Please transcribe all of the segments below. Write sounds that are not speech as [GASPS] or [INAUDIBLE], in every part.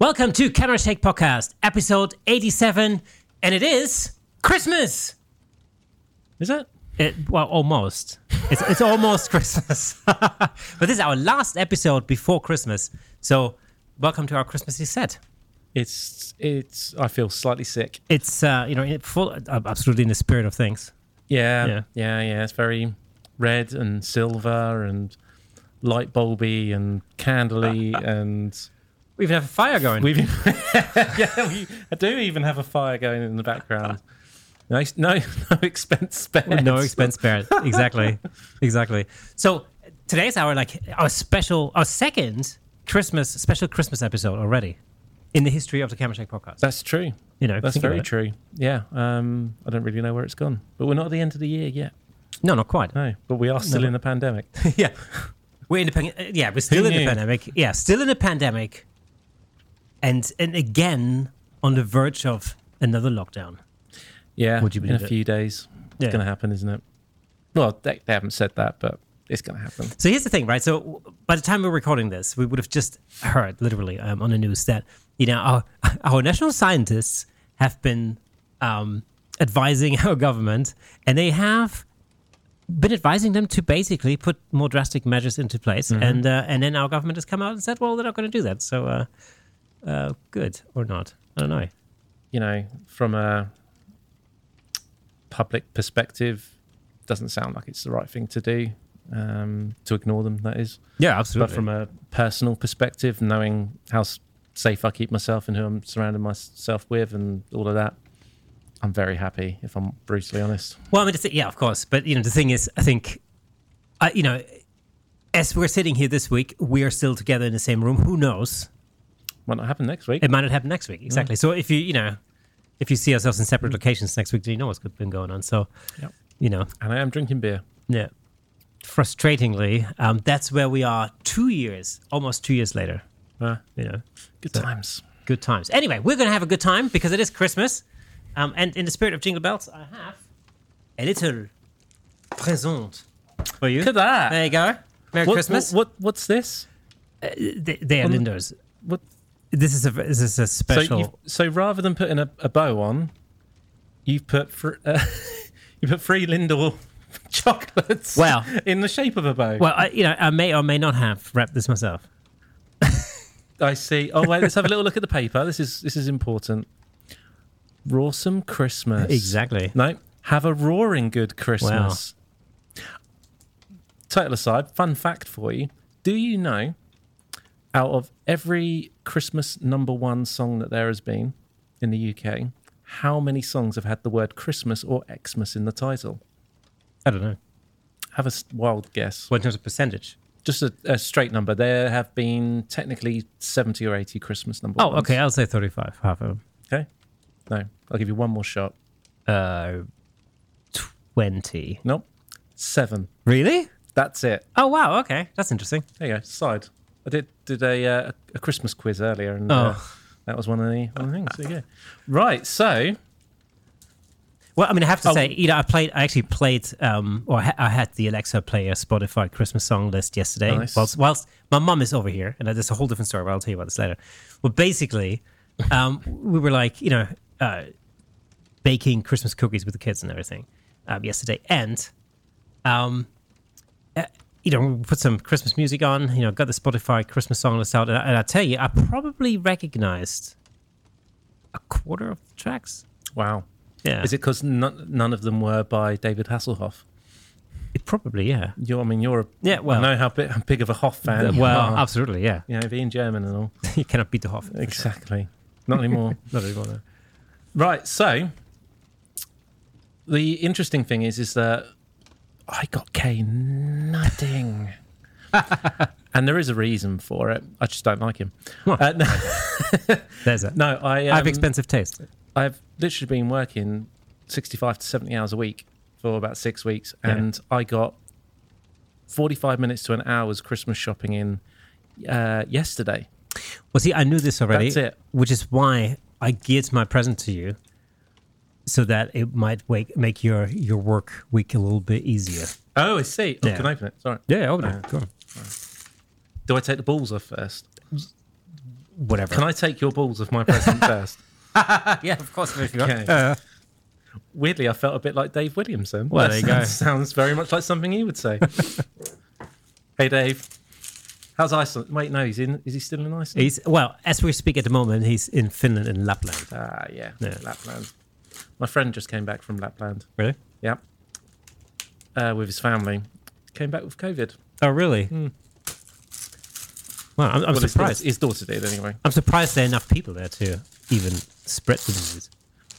Welcome to Camera Shake Podcast, episode 87, and it is Christmas. Is it? It, well, almost. It's, it's almost [LAUGHS] Christmas. [LAUGHS] but this is our last episode before Christmas. So, welcome to our Christmassy set. It's it's. I feel slightly sick. It's, uh, you know, in full, uh, absolutely in the spirit of things. Yeah, Yeah. yeah, yeah, It's very red and silver and light bulby and candly and We even have a fire going. we've [LAUGHS] yeah we I do even have a fire going in the background. No, no, [LAUGHS] no expense spared. no expense spared. Exactly. exactly. So, today's our, like, our special, our second Christmas, special Christmas episode already in the history of the Camera Shake Podcast. That's true. You know, That's very true. Yeah. Um, I don't really know where it's gone, but we're not at the end of the year yet. No, not quite. No, but we are still No. in the pandemic. [LAUGHS] yeah. We're in the pan- uh, yeah, we're still in the pandemic. Yeah, still in the pandemic. And and again on the verge of another lockdown. Yeah, Would you in a it? few days. It's Yeah. going to happen, isn't it? Well, they, they haven't said that, but it's going to happen. So here's the thing, right? So by the time we're recording this, we would have just heard literally um, on the news that you know our [LAUGHS] our national scientists have been um, advising [LAUGHS] our government, and they have been advising them to basically put more drastic measures into place, and uh, and then our government has come out and said, well, they're not going to do that. So uh, uh, good or not? I don't know. You know, from a public perspective, doesn't sound like it's the right thing to do. Um, to ignore them, that is. Yeah, absolutely. But from a personal perspective, knowing how safe I keep myself and who I'm surrounding myself with, and all of that, I'm very happy. If I'm brutally honest. Well, I mean, yeah, of course. But you know, the thing is, I think, I you know, as we're sitting here this week, we are still together in the same room. Who knows? Might not happen next week. It might not happen next week. Exactly. So if you you know, if you see ourselves in separate locations next week, do you know what's been going on. So, Yep. you know, And I am drinking beer. yeah. Frustratingly, um, that's where we are. Two years, almost two years later. Ah, You know, good So- times. good times. Anyway, we're gonna have a good time because it is Christmas, um, and in the spirit of Jingle Bells, I have a little present for you. Look at that. There you go. Merry What- Christmas. What, what what's this? They, they are Lindors. What This is a this is a special. you've, so rather than putting a, a bow on, you've put fr- uh, [LAUGHS] you put three Lindor [LAUGHS] chocolates. Well- [LAUGHS] in the shape of a bow. well, I, you know, I may or may not have wrapped this myself. I see. Oh wait, let's have a little look at the paper. This is this is important. Rawsome Christmas. Exactly. No, have a roaring good Christmas. Wow. Title aside, fun fact for you: Do you know, out of every Christmas number one song that there has been in the UK, how many songs have had the word Christmas or Xmas in the title? I don't know. Have a wild guess. What in terms of percentage? Just a, a straight number. There have been technically seventy or eighty Christmas number Oh, ones. okay. I'll say thirty-five. Half of them. Okay. No, I'll give you one more shot. Uh, twenty. Nope. Seven. Really? That's it. Oh wow. Okay, that's interesting. There you go. Side. I did did a uh, a Christmas quiz earlier, and uh, Oh. that was one of the one of the things. You go. Right. So Well, I mean, I have to Oh. say, you know, I played, I actually played, um, or ha- I had the Alexa play a Spotify Christmas song list yesterday. Nice. Whilst, whilst my mum is over here, and that's a whole different story. But I'll tell you about this later. Well, basically, um, [LAUGHS] we were like, you know, uh, baking Christmas cookies with the kids and everything um, yesterday, and um, uh, you know, put some Christmas music on. You know, got the Spotify Christmas song list out, and I, and I tell you, I probably recognized a quarter of the tracks. wow. Yeah, Is it because none, none of them were by David Hasselhoff? It probably, yeah. You, I mean, you're a Yeah, well- I know how big, how big of a Hoff fan. well, are. absolutely, yeah. you know, being German and all. [LAUGHS] you cannot beat the Hoff. Exactly. Not anymore. [LAUGHS] Not anymore. no. Right. So the interesting thing is, is that I got Kay nutting, [LAUGHS] and there is a reason for it. I just don't like him. What? Uh, no, [LAUGHS] There's it. no, I, um, I have expensive taste. I've literally been working sixty-five to seventy hours a week for about six weeks, Yeah. and I got forty-five minutes to an hour's Christmas shopping in uh, yesterday. Well, see, I knew this already, That's it. which is why I geared my present to you, so that it might wake, make your your work week a little bit easier. Oh, I see. Oh, Yeah. Can I open it? Sorry. Yeah, open it. Go on. Do I take the balls off first? whatever. Can I take your balls of my present first? [LAUGHS] yeah, of course. If you Okay. Uh, Weirdly, I felt a bit like Dave Williamson. Well, That there you go. sounds, sounds very much like something he would say. [LAUGHS] hey, Dave. How's Iceland? Wait, no, he's in. Is he still in Iceland? he's well, as we speak at the moment, he's in Finland and Lapland. Ah, yeah, Yeah. Lapland. My friend just came back from Lapland. Really? Yeah, uh, with his family. Came back with COVID. Oh, really? Well, I'm, I'm Hmm. Well, his daughter, surprised. his daughter did anyway. I'm surprised there are enough people there to even spread the disease.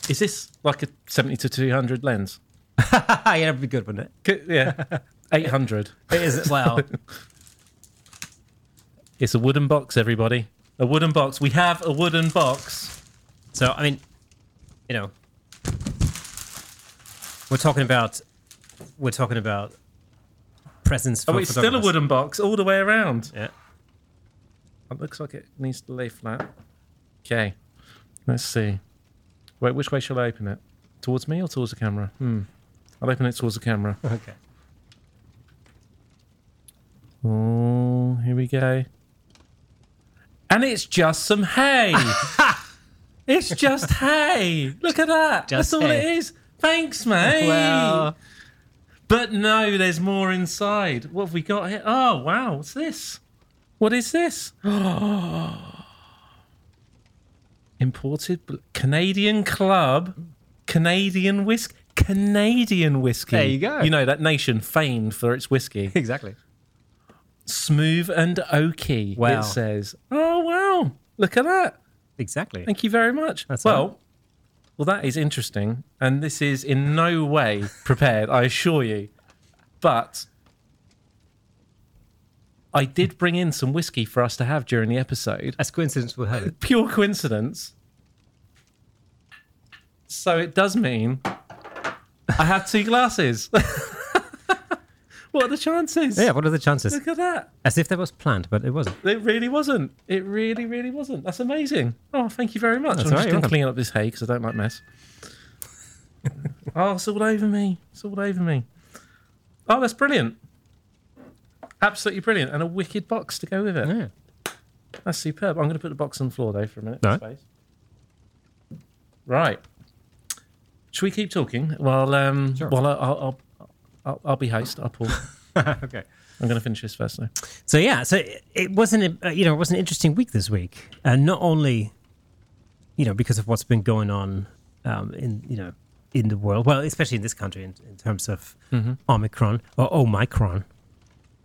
Is this like a seventy to two hundred lens? [LAUGHS] yeah, that'd be good, wouldn't it? Yeah, [LAUGHS] eight hundred. It is. Well, [LAUGHS] It's a wooden box, everybody. A wooden box. We have a wooden box. so I mean, you know, we're talking about we're talking about presents. For Oh, it's still a wooden box all the way around. Yeah. It looks like it needs to lay flat. Okay, let's see. Wait, which way shall I open it? Towards me or towards the camera? Hmm. I'll open it towards the camera. [LAUGHS] Okay. Oh, here we go. And it's just some hay. [LAUGHS] it's just hay. Look at that. Just That's all it hay. is. Thanks, mate. Well, But no, there's more inside. What have we got here? Oh, wow. What's this? What is this? [GASPS] Imported Canadian Club, Canadian whiskey. Canadian whiskey. There you go. You know, that nation famed for its whiskey. [LAUGHS] exactly. Smooth and oaky, Wow. it says. Oh, wow. Look at that. Exactly. Thank you very much. That's well. Well, that is interesting, and this is in no way prepared. I assure you, but I did bring in some whiskey for us to have during the episode. As coincidence will have it. [LAUGHS] Pure coincidence. So it does mean I have two glasses. [LAUGHS] what are the chances? Yeah. What are the chances? Look at that. As if that was planned, but it wasn't. It really wasn't. It really, really wasn't. That's amazing. Oh, thank you very much. That's I'm right, just going to clean up this hay because I don't like mess. oh, it's all over me. It's all over me. Oh, that's brilliant. Absolutely brilliant. And a wicked box to go with it. Yeah. That's superb. I'm going to put the box on the floor, though, for a minute. Right. Space. Right. Should we keep talking? Well, um, Sure. well, I'll, I'll, I'll, I'll be host. I'll pull. [LAUGHS] okay. I'm going to finish this first, though. So yeah, so it, it wasn't a, uh, you know it was an interesting week this week, and not only you know because of what's been going on um, in you know in the world, well, especially in this country in, in terms of Omicron or Omicron,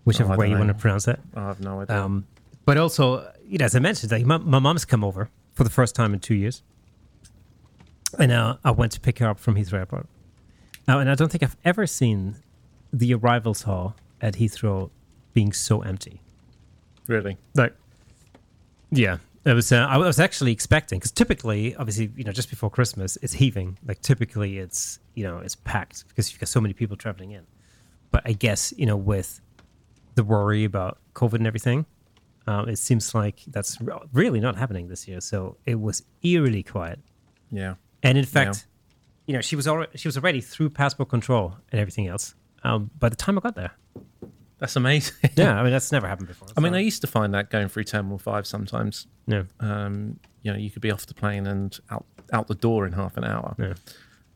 whichever Oh, way you know. want to pronounce it. I have no idea. Um, but also, you know, as I mentioned, like my, my mom's come over for the first time in two years, and uh, I went to pick her up from Heathrow Airport. Now, and I don't think I've ever seen the arrivals hall at Heathrow being so empty. really? Like, yeah, it was. Uh, I was actually expecting because typically, obviously, you know, just before Christmas, it's heaving. Like typically, it's you know, it's packed because you've got so many people traveling in. But I guess you know, with the worry about COVID and everything, um, it seems like that's re- really not happening this year. So it was eerily quiet. Yeah. And in fact, you know, she was already she was already through passport control and everything else. Um, by the time I got there, That's amazing. [LAUGHS] yeah, I mean that's never happened before. I mean, I used to find that going through Terminal 5 sometimes. yeah. Um, you know, you could be off the plane and out, out the door in half an hour. Yeah.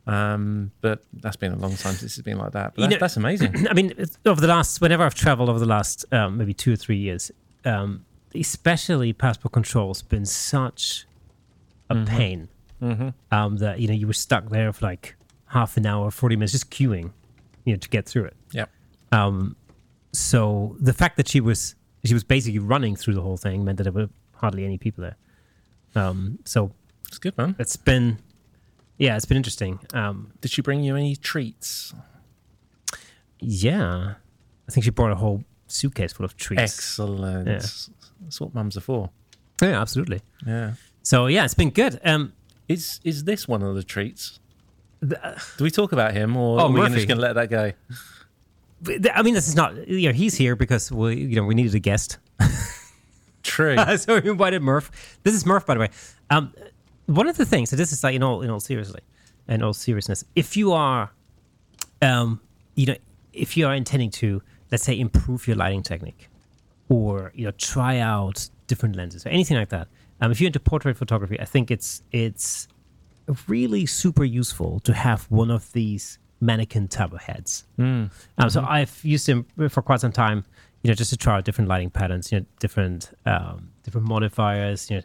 Um, but that's been a long time since it's been like that. But that's, know- that's amazing. [CLEARS THROAT] I mean, over the last, whenever I've traveled over the last um, maybe two or three years, um, especially passport control's been such a pain um, that you know you were stuck there for like half an hour, forty minutes, just queuing, you know, to get through it. yeah. Um, so the fact that she was she was basically running through the whole thing meant that there were hardly any people there. Um, so It's good, man. it's been, yeah, it's been interesting. Um, Did she bring you any treats? yeah, I think she brought a whole suitcase full of treats. Excellent. Yeah. That's what mums are for. Yeah, absolutely. Yeah. So yeah, it's been good. Um, Is is this one of the treats? uh, Do we talk about him, or Oh, are we Murphy. just going to let that go? I mean, this is not. You know, he's here because we, you know, we needed a guest, [LAUGHS] True. [LAUGHS] so we invited Murph. This is Murph, by the way. Um, one of the things. So this is like in all in all seriously, in all seriousness. If you are, um, you know, if you are intending to, let's say, improve your lighting technique, or you know, try out different lenses or anything like that. Um, if you're into portrait photography, I think it's it's really super useful to have one of these mannequin type of heads. Um, So I've used them for quite some time, you know, just to try out different lighting patterns, you know, different um, different modifiers, you know,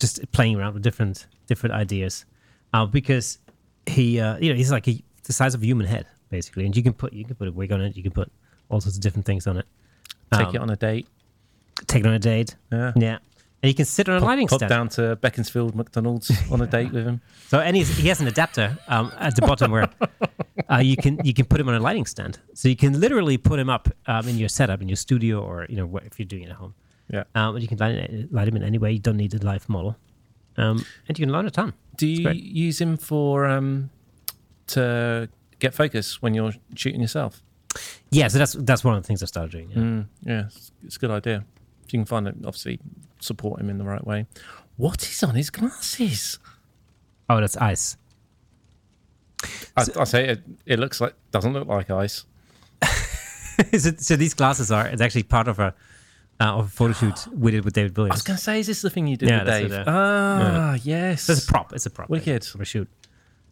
just playing around with different different ideas. Uh, because he, uh, you know, he's like a, the size of a human head basically, and you can put you can put a wig on it, you can put all sorts of different things on it. Take Um, it on a date. Take it on a date, Yeah. yeah, and you can sit on a lighting Pop stand. down to Beaconsfield McDonald's on a date with him. [LAUGHS] So and he has an adapter um, at the bottom where [LAUGHS] uh, you can you can put him on a lighting stand. So you can literally put him up um, in your setup in your studio or you know if you're doing it at home. Yeah. Um, and you can light, light him in any way. You don't need a live model, um, and you can learn a ton. Do you use him for um, to get focus when you're shooting yourself? Yeah, so that's that's one of the things I started doing. Yeah. Mm, yeah, it's, it's a good idea. If you can find it, obviously support him in the right way. What is on his glasses? Oh, that's ice. I, I say it, it looks like doesn't look like ice. [LAUGHS] so, so these glasses are it's actually part of a uh, of a photo shoot we did with David I was going to say, is this the thing you did Yeah, with Dave? it, uh, ah, yes. It's a prop. It's a prop. Wicked. for a shoot.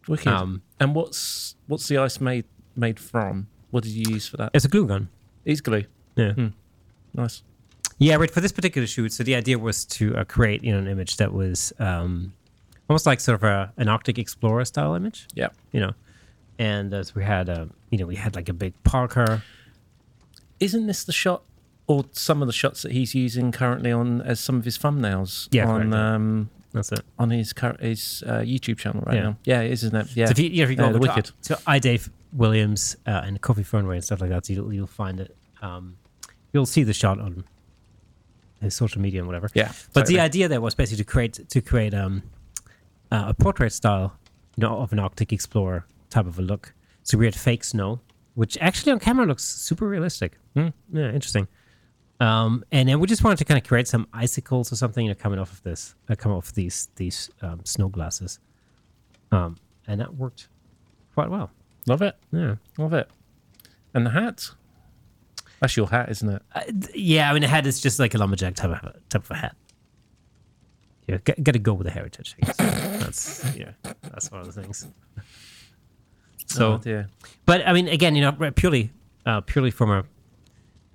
Wicked. Um, and what's what's the ice made made from? What did you use for that? It's a glue gun. It's glue. Yeah. Nice. Yeah, right. For this particular shoot, so the idea was to uh, create, you know, an image that was um, almost like sort of a, an Arctic Explorer style image, Yeah. you know. And as we had, a you know, we had like a big parka. Isn't this the shot or some of the shots that he's using currently on as some of his thumbnails Yeah, on um That's it. on his cur- his uh, YouTube channel right Yeah. now? Yeah, it is, isn't it? Yeah. So if you, know, if you go Uh, the to, Wicked. to I Dave Williams uh, and Coffee Fernway and stuff like that, so you'll, you'll find it. Um, you'll see the shot on social media and whatever. yeah. But totally. the idea there was basically to create to create um, uh, a portrait style, you know, of an Arctic explorer type of a look. So we had fake snow, which actually on camera looks super realistic. Hmm. Yeah, interesting. Um, and then we just wanted to kind of create some icicles or something, you know, coming off of this, uh, come off these these um, snow glasses, um, and that worked quite well. love it. Yeah. Love it. And the hat? That's your hat, isn't it? Uh, yeah, I mean, a hat is just like a lumberjack type of type of a hat. Yeah, got, to go with the heritage. That's yeah, that's one of the things. So, oh, but I mean, again, you know, purely uh, purely from a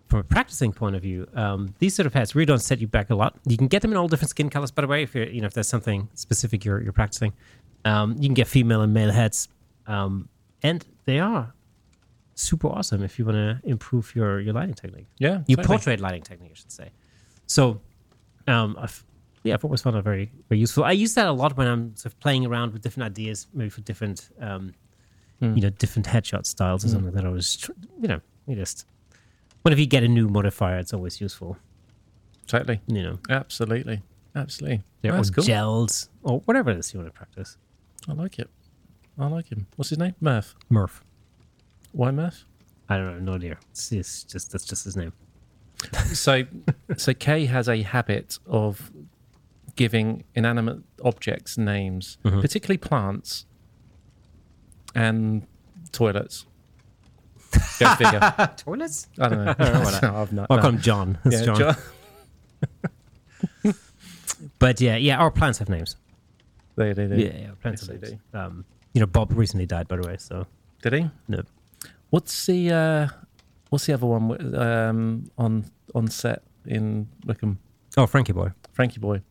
from a practicing point of view, um, these sort of hats really don't set you back a lot. You can get them in all different skin colors, by the way. If you're, you know, if there's something specific you're you're practicing, um, you can get female and male hats, um, and they are super awesome if you want to improve your your lighting technique Yeah. your totally. portrait lighting technique, I should say. So, um, I've, yeah, I've always found it very, very useful. I use that a lot when I'm sort of playing around with different ideas, maybe for different, um, Hmm. you know, different headshot styles or something that I was, tr- you know, you just whenever you get a new modifier, it's always useful, Totally. you know, Absolutely. Absolutely. yeah, That's or cool. gels or whatever it is you want to practice. I like it. I like him. What's his name? Murph. Murph, Why Murph? I don't know, no idea. It's, it's just that's just his name. [LAUGHS] so so Kay has a habit of giving inanimate objects names, Mhm. particularly plants and toilets. Go figure. [LAUGHS] Toilets? I don't know. Whatever. [LAUGHS] I've not. I'll no. call him John. It's Yeah, John. John. But yeah, yeah, our plants have names. They, they, they. Yeah, yeah, plants Yes, have they names. Um, you know, Bob recently died, by the way. So Did he? no. What's the uh, What's the other one um, on on set in Wycombe? Oh, Frankie boy. Frankie Boy.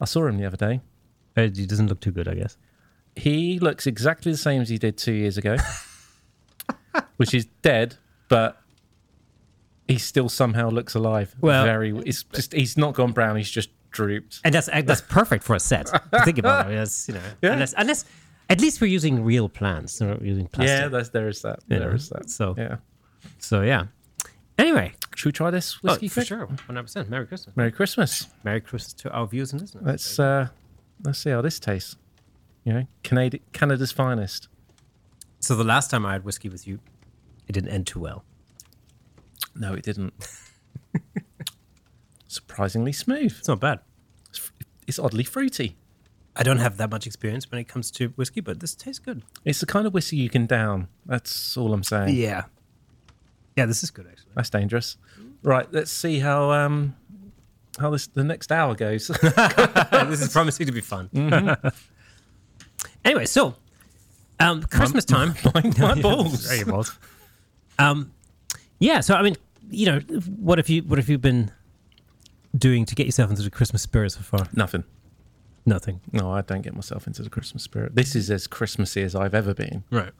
I saw him the other day. Uh, He doesn't look too good, I guess. He looks exactly the same as he did two years ago, [LAUGHS] which is dead, but he still somehow looks alive. Well- very. It's just he's not gone brown. He's just drooped. And that's that's perfect for a set. Think about it. [LAUGHS] You know, Yeah. unless, unless at least we're using real plants, not using plastic. Yeah, that's, there is that. you There is that. So Yeah. so yeah. Anyway, Should we try this oh, whiskey? for sure, one hundred percent. Merry Christmas. Merry Christmas. Merry Christmas to our viewers and listeners. Let's uh, let's see how this tastes. You know, Canada, Canada's finest. So the last time I had whiskey with you, it didn't end too well. No, it didn't. [LAUGHS] Surprisingly smooth. It's not bad. It's, it's oddly fruity. I don't have that much experience when it comes to whiskey, but this tastes good. It's the kind of whiskey you can down. That's all I'm saying. Yeah. Yeah, this is good actually. That's dangerous. Right, let's see how um how this the next hour goes. [LAUGHS] this is promising to be fun. anyway, so um, Christmas time. [LAUGHS] my, [LAUGHS] my Yeah, balls. very balls. Um, yeah. So I mean, you know, what have you what have you been doing to get yourself into the Christmas spirit so far? Nothing. Nothing. No, I don't get myself into the Christmas spirit. This is as Christmassy as I've ever been. Right.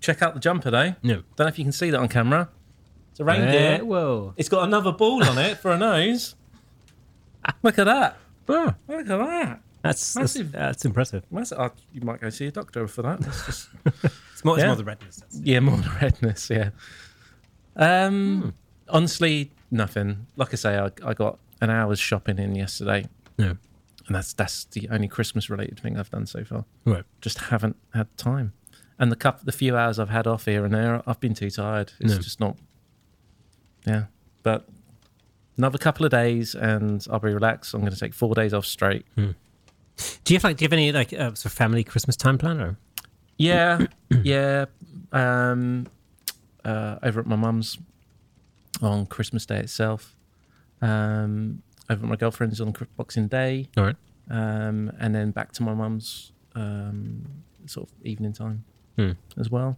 Check out the jumper though. No. Don't know if you can see that on camera. It's a reindeer. whoa. It's got another ball on it for a nose. Look at that. Oh, Look at that. that's that's, Massive. that's impressive. That's, uh, you might go see a doctor for that. That's just, [LAUGHS] It's more, it's more the redness. Yeah, more the redness. Yeah. Um. Honestly, nothing. Like I say, I, I got an hour's shopping in yesterday, no. And that's that's the only Christmas related thing I've done so far. Right. Just haven't had time. And the couple, the few hours I've had off here and there, I've been too tired. It's No. just not. Yeah, but another couple of days, and I'll be relaxed. I'm going to take four days off straight. Do you have like do you have any like uh, sort of family Christmas time plan or? Yeah, [CLEARS THROAT] yeah. Um, uh, over at my mum's on Christmas Day itself. Um, over at my girlfriend's on Cri- Boxing Day, All right. um, and then back to my mum's um, sort of evening time Hmm. as well.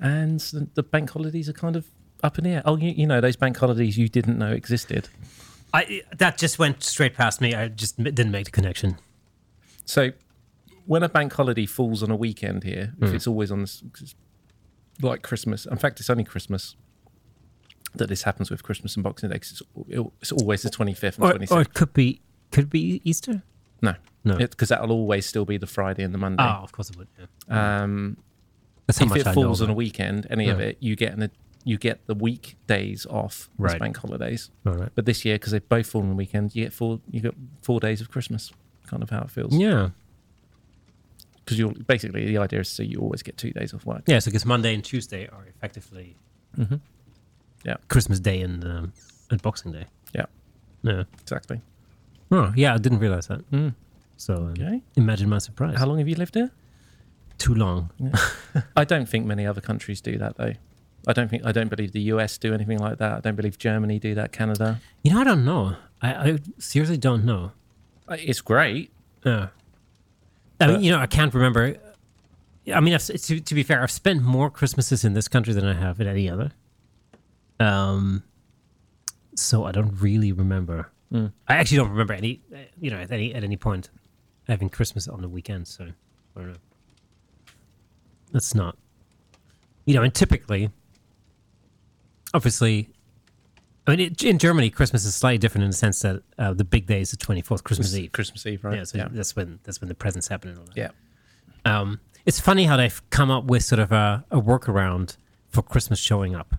And the, the bank holidays are kind of up in the air. Oh, you, you know those bank holidays you didn't know existed. I that just went straight past me. I just didn't make the connection. So when a bank holiday falls on a weekend here, if Mm. it's always on this, 'cause it's like Christmas. In fact, it's only Christmas that this happens with Christmas and Boxing Day. it's, it's always the 25th and Or, 26th. or it could be could be Easter. no, No. because that'll always still be the Friday and the Monday. Oh, of course it would. Yeah. Um, That's how if much it I falls know on a weekend, any of it, you get an, you get the weekdays off as bank holidays. All right. But this year, because they both fall on the weekend, you get four you get four days of Christmas. Kind of how it feels. Yeah. Because you're basically the idea is so you always get two days off work. Yeah. So because Monday and Tuesday are effectively hmm Yeah. Christmas Day and um, and Boxing Day. Yeah. Yeah. Exactly. Oh, yeah. I didn't realize that. Mm. So um, Okay. imagine my surprise. How long have you lived here? Too long. [LAUGHS] I don't think many other countries do that though. I don't think I don't believe the US do anything like that. I don't believe Germany do that. Canada. You know, I don't know. I, I seriously don't know. It's great. Yeah. I mean, you know, I can't remember. I mean, to, to be fair, I've spent more Christmases in this country than I have in any other. Um, so I don't really remember. Mm. I actually don't remember any, you know, at any at any point having Christmas on the weekend. So I don't know. That's not, you know, and typically, obviously, I mean, it, in Germany, Christmas is slightly different in the sense that uh, the big day is the twenty fourth, Christmas Eve. Christmas Eve, right? Yeah, so that's when that's when the presents happen and all that. yeah. Um, it's funny how they've come up with sort of a, a workaround for Christmas showing up,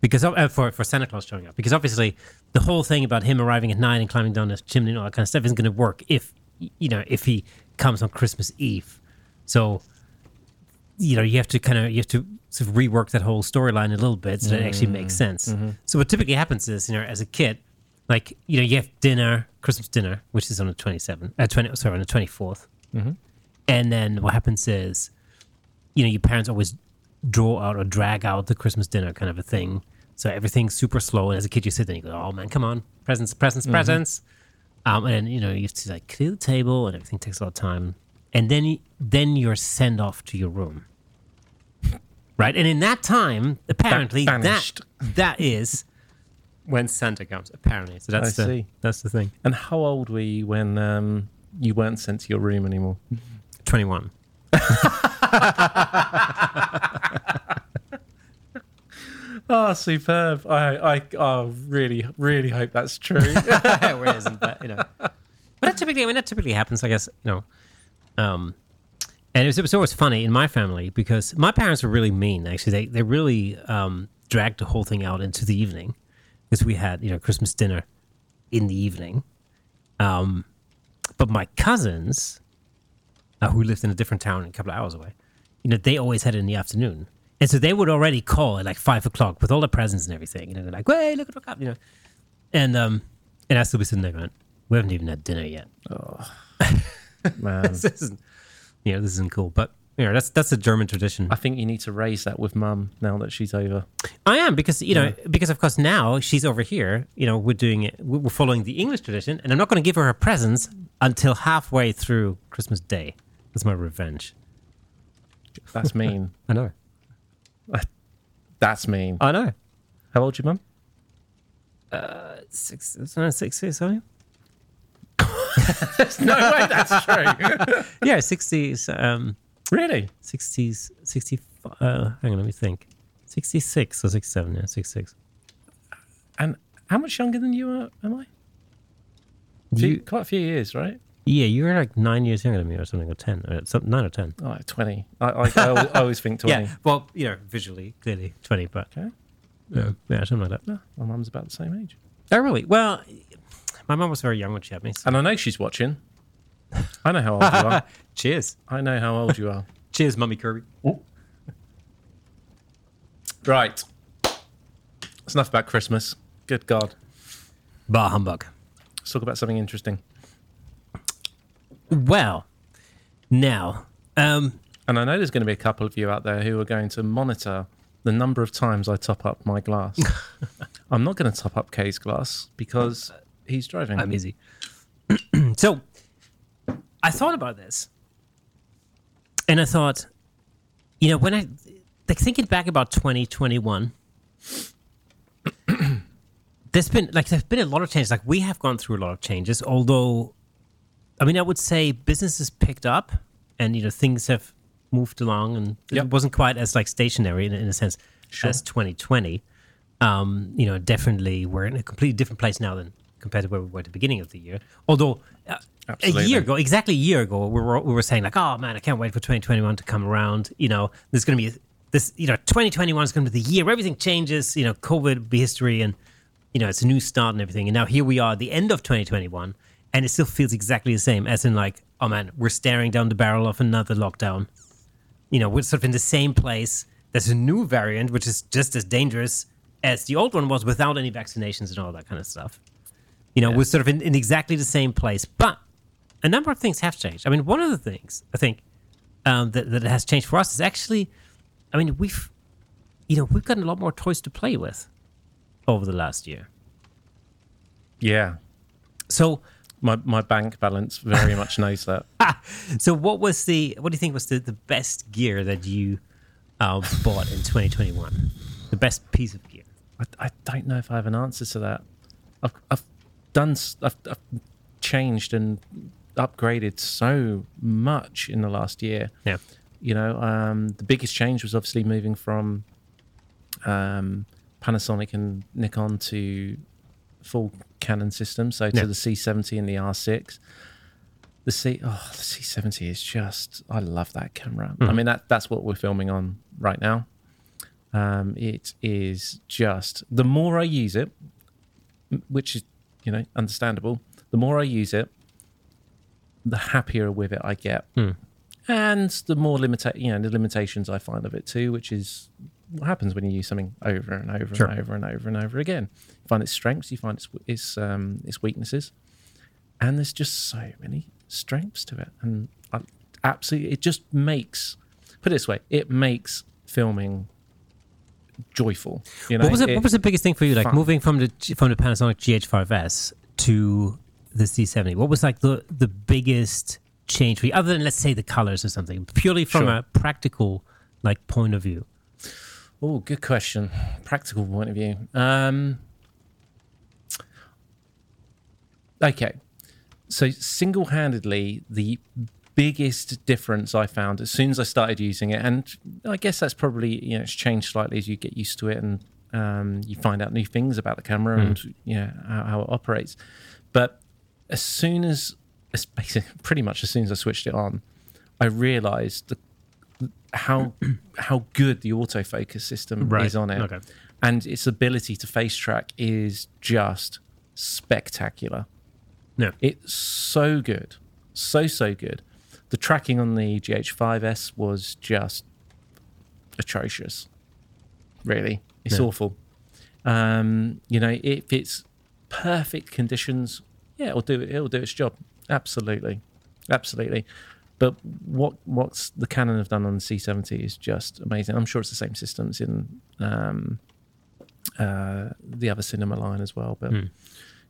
because uh, for for Santa Claus showing up, because obviously the whole thing about him arriving at nine and climbing down the chimney and all that kind of stuff isn't going to work if you know if he comes on Christmas Eve. So you know you have to kind of you have to sort of rework that whole storyline a little bit so that it actually makes sense. So what typically happens is you know as a kid, like you know you have dinner, Christmas dinner, which is on the twenty seventh, uh, twenty sorry on the twenty Mhm. and then what happens is, you know, your parents always draw out or drag out the Christmas dinner kind of a thing. So everything's super slow. And as a kid, you sit there and you go, oh man, come on, presents, presents, presents. Um, and then, you know, you have to like clear the table and everything takes a lot of time. And then, then you're sent off to your room. Right. And in that time, apparently, that, banished. that is when Santa comes, apparently. So that's I the, see. that's the thing. And how old were you when um, you weren't sent to your room anymore? 21. [LAUGHS] Oh, superb! I, I, oh, really, really hope that's true. [LAUGHS] Where isn't that? You know, but that typically, I mean, that typically happens. I guess you know, um, and it was, it was always funny in my family because my parents were really mean. Actually, they they really um, dragged the whole thing out into the evening because we had you know Christmas dinner in the evening. Um, but my cousins, uh, who lived in a different town a couple of hours away, you know, they always had it in the afternoon. And so they would already call at like five o'clock with all the presents and everything. You know, they're like, "Hey, look at what I got," you know. And um, and I still be sitting there going, "We haven't even had dinner yet. Oh, [LAUGHS] man, this isn't, you know, this isn't cool." But Yeah, that's that's a German tradition. I think you need to raise that with mum now that she's over. I am because you know because of course now she's over here. You know we're doing it. We're following the English tradition, and I'm not going to give her her presents until halfway through Christmas Day. That's my revenge. That's mean. [LAUGHS] I know. That's mean. I know. How old's your mum? Six, no, six, six, sorry. [LAUGHS] no way, that's true. [LAUGHS] Yeah, sixties. Um, really? sixties, sixty. Uh, hang on, let me think. Sixty-six or sixty-seven? Yeah, sixty-six. And how much younger than you are, am I? Few- You, quite a few years, right? Yeah, you were like nine years younger than me, or something, or ten, or some, nine or ten. Oh, like 20. I, I, I al- I always think 20. [LAUGHS] Yeah, well, you know, visually, clearly, twenty, but Okay. yeah, yeah, something like that. No, my mum's about the same age. Oh, really? Well, my mum was very young when she had me. so- And I know she's watching. I know how old you are. [LAUGHS] Cheers. I know how old you are. [LAUGHS] Cheers, Mummy Kirby. Right. It's enough about Christmas. Good God. Bah humbug. Let's talk about something interesting. Well, now, um, And I know there's going to be a couple of you out there who are going to monitor the number of times I top up my glass. [LAUGHS] I'm not going to top up Kay's glass because he's driving. I'm easy. [CLEARS THROAT] so, I thought about this, and I thought, you know, when I like thinking back about 2021, [CLEARS THROAT] there's been like there's been a lot of changes. Like we have gone through a lot of changes, although, I mean, I would say business has picked up, and you know things have moved along, and Yep. it wasn't quite as like stationary in, in a sense as 2020. Um, you know, definitely we're in a completely different place now than compared to where we were at the beginning of the year. Although uh, a year ago, exactly a year ago, we were we were saying like, oh man, I can't wait for 2021 to come around. You know, there's going to be this. You know, 2021 is going to be the year where everything changes. You know, COVID will be history, and you know it's a new start and everything. And now here we are, at the end of 2021, and it still feels exactly the same. As in, like, oh man, we're staring down the barrel of another lockdown. You know, we're sort of in the same place. There's a new variant which is just as dangerous as the old one was without any vaccinations and all that kind of stuff. You know, we're sort of in, in exactly the same place, but a number of things have changed. I mean, one of the things I think um, that, that has changed for us is actually, I mean, we've, you know, we've gotten a lot more toys to play with over the last year. Yeah. So, My, my bank balance very much [LAUGHS] knows that. [LAUGHS] so what was the, what do you think was the, the best gear that you uh, bought in 2021? The best piece of gear? I, I don't know if I have an answer to that. I've, I've done, I've, I've changed and upgraded so much in the last year. Yeah. You know, um, the biggest change was obviously moving from um, Panasonic and Nikon to full Canon system, so to Yeah. the C70 and the R6. The C, oh, the C70 is just, I love that camera. I mean, that that's what we're filming on right now. Um, it is just the more I use it, which is you know understandable. The more I use it, the happier with it I get, and the more limita- you know the limitations I find of it too, which is what happens when you use something over and over Sure. and over and over and over again. You find its strengths, you find its its um, its weaknesses, and there's just so many strengths to it, and I, absolutely, it just makes put it this way, it makes filming joyful. You know, what was it, what was the biggest thing for you, like fun. moving from the from the Panasonic GH5s to the C70? What was like the the biggest change for you, other than let's say the colors or something, purely from Sure. a practical like point of view? Oh, good question. Practical point of view. Um, okay. So, single handedly, the biggest difference I found as soon as I started using it, and I guess that's probably, you know, it's changed slightly as you get used to it and um, you find out new things about the camera and, you know, how, how it operates. But as soon as, as [LAUGHS] basically, pretty much as soon as I switched it on, I realized the how [CLEARS THROAT] how good the autofocus system Right. is on it, Okay. and its ability to face track is just spectacular. No. It's so good, so so good. The tracking on the GH5s was just atrocious. Really, it's Yeah. awful. Um, you know, if it's perfect conditions, yeah, it'll do it. It'll do its job. Absolutely, absolutely. But what what's the Canon have done on the C70 is just amazing. I'm sure it's the same systems in um, uh, the other cinema line as well, but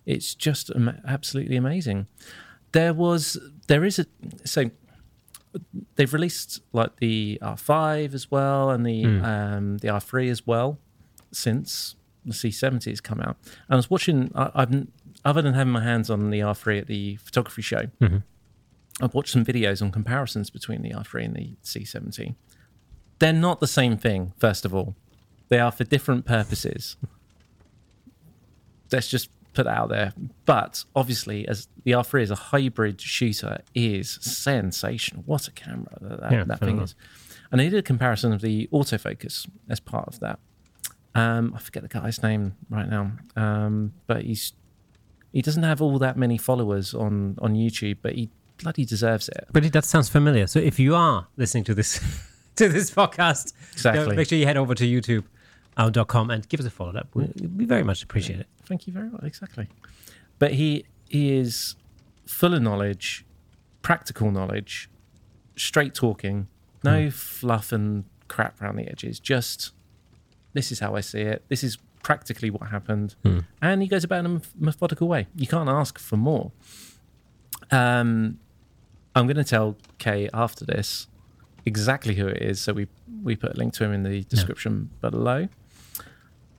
it's just absolutely amazing. There was there is a so they've released like the R5 as well and the um, the R3 as well since the C70 has come out. And I was watching. I, I've other than having my hands on the R3 at the photography show, I've watched some videos on comparisons between the R3 and the C70. They're not the same thing. First of all, they are for different purposes. Let's just put that out there. But obviously, as the R3 as a hybrid shooter is sensational. What a camera that, that, Yeah, that thing is. And I did a comparison of the autofocus as part of that. Um, I forget the guy's name right now, um, but he's he doesn't have all that many followers on on YouTube, but he bloody deserves it. But that sounds familiar. So if you are listening to this [LAUGHS] to this podcast, Exactly. make sure you head over to YouTube.com and give us a follow up. we, we very much appreciate it. Thank you very much. Exactly. But he, he is full of knowledge, practical knowledge, straight talking, no fluff and crap around the edges. Just this is how I see it. This is practically what happened. And he goes about in a methodical way. You can't ask for more. Um, I'm going to tell Kay after this exactly who it is. So we we put a link to him in the description below.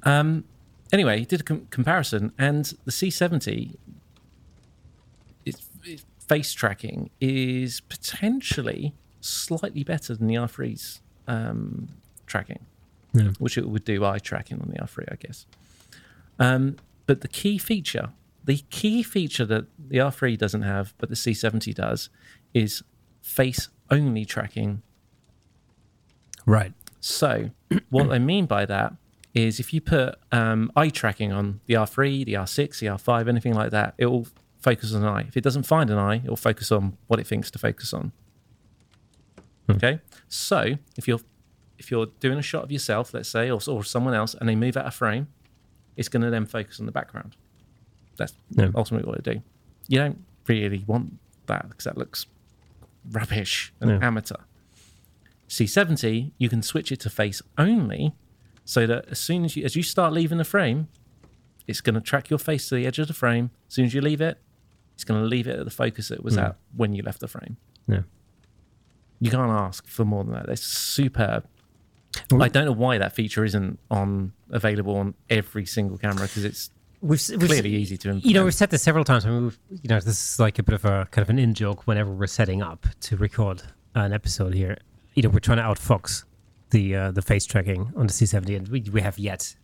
Um, anyway, he did a com- comparison, and the C70, its, its face tracking is potentially slightly better than the R3's um, tracking, Yeah. which it would do eye tracking on the R3, I guess. Um, but the key feature, the key feature that the R3 doesn't have, but the C70 does, is face only tracking Right. so, [CLEARS THROAT] what I mean by that is if you put um, eye tracking on the R3, the R6, the R5, anything like that, it will focus on an eye. If it doesn't find an eye, it will focus on what it thinks to focus on. Okay, so if you're if you're doing a shot of yourself, let's say, or, or someone else, and they move out of frame, it's going to then focus on the background. That's ultimately what it do. You don't really want that because that looks rubbish and Yeah. amateur. C70, you can switch it to face only so that as soon as you as you start leaving the frame, it's going to track your face to the edge of the frame. As soon as you leave it, it's going to leave it at the focus it was hmm. at when you left the frame. Yeah. You can't ask for more than that. It's superb. Well- I don't know why that feature isn't on available on every single camera because it's We've, we've clearly easy to implement. You know, we've said this several times. I mean, we've, you know, this is like a bit of a kind of an in joke whenever we're setting up to record an episode here. You know, we're trying to outfox the uh, the face tracking on the C70, and we, we have yet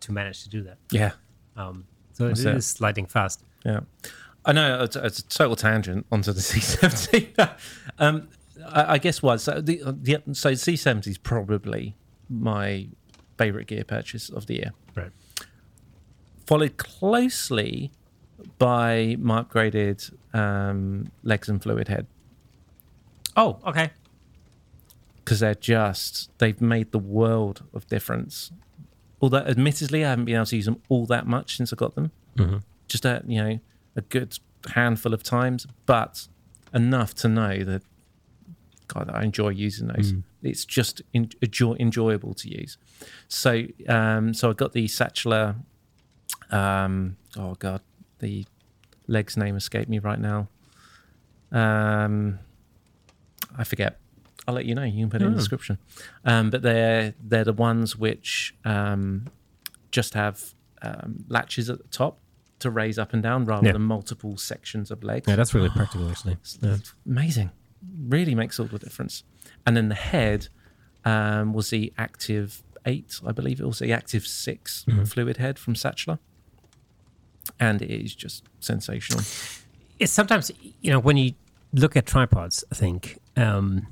to manage to do that. yeah, Um, so it That's it. is sliding fast. Yeah, I know it's, it's a total tangent onto the [LAUGHS] C70. [LAUGHS] um, I, I guess what so the, the so C70 is probably my favorite gear purchase of the year. Followed closely by my upgraded um, legs and fluid head Oh, okay. because they're just they've made the world of difference. Although, admittedly, I haven't been able to use them all that much since I got them. Just a you know a good handful of times, but enough to know that God, I enjoy using those. It's just en- enjoy- enjoyable to use. So, um, so I got the Sachtler. Um, oh God, the legs name escaped me right now. Um, I forget. I'll let you know. You can put it in the Oh. description. Um, but they're they're the ones which um, just have um, latches at the top to raise up and down rather Yeah. than multiple sections of legs. Yeah, that's really [GASPS] practical, actually. Yeah. Amazing. Really makes all the difference. And then the head um, was the Active 8, I believe it was the Active 6 fluid head from Sachtler. And it is just sensational. It's sometimes, you know, when you look at tripods, I think um,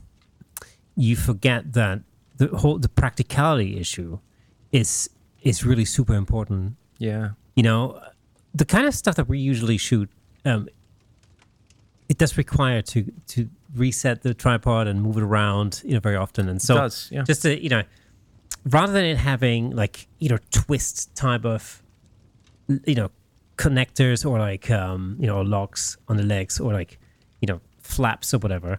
you forget that the whole the practicality issue is is really super important Yeah. you know the kind of stuff that we usually shoot um, it does require to to reset the tripod and move it around you know very often and so it does, yeah. just to you know rather than it having like you know twist type of you know connectors or like um you know locks on the legs or like you know flaps or whatever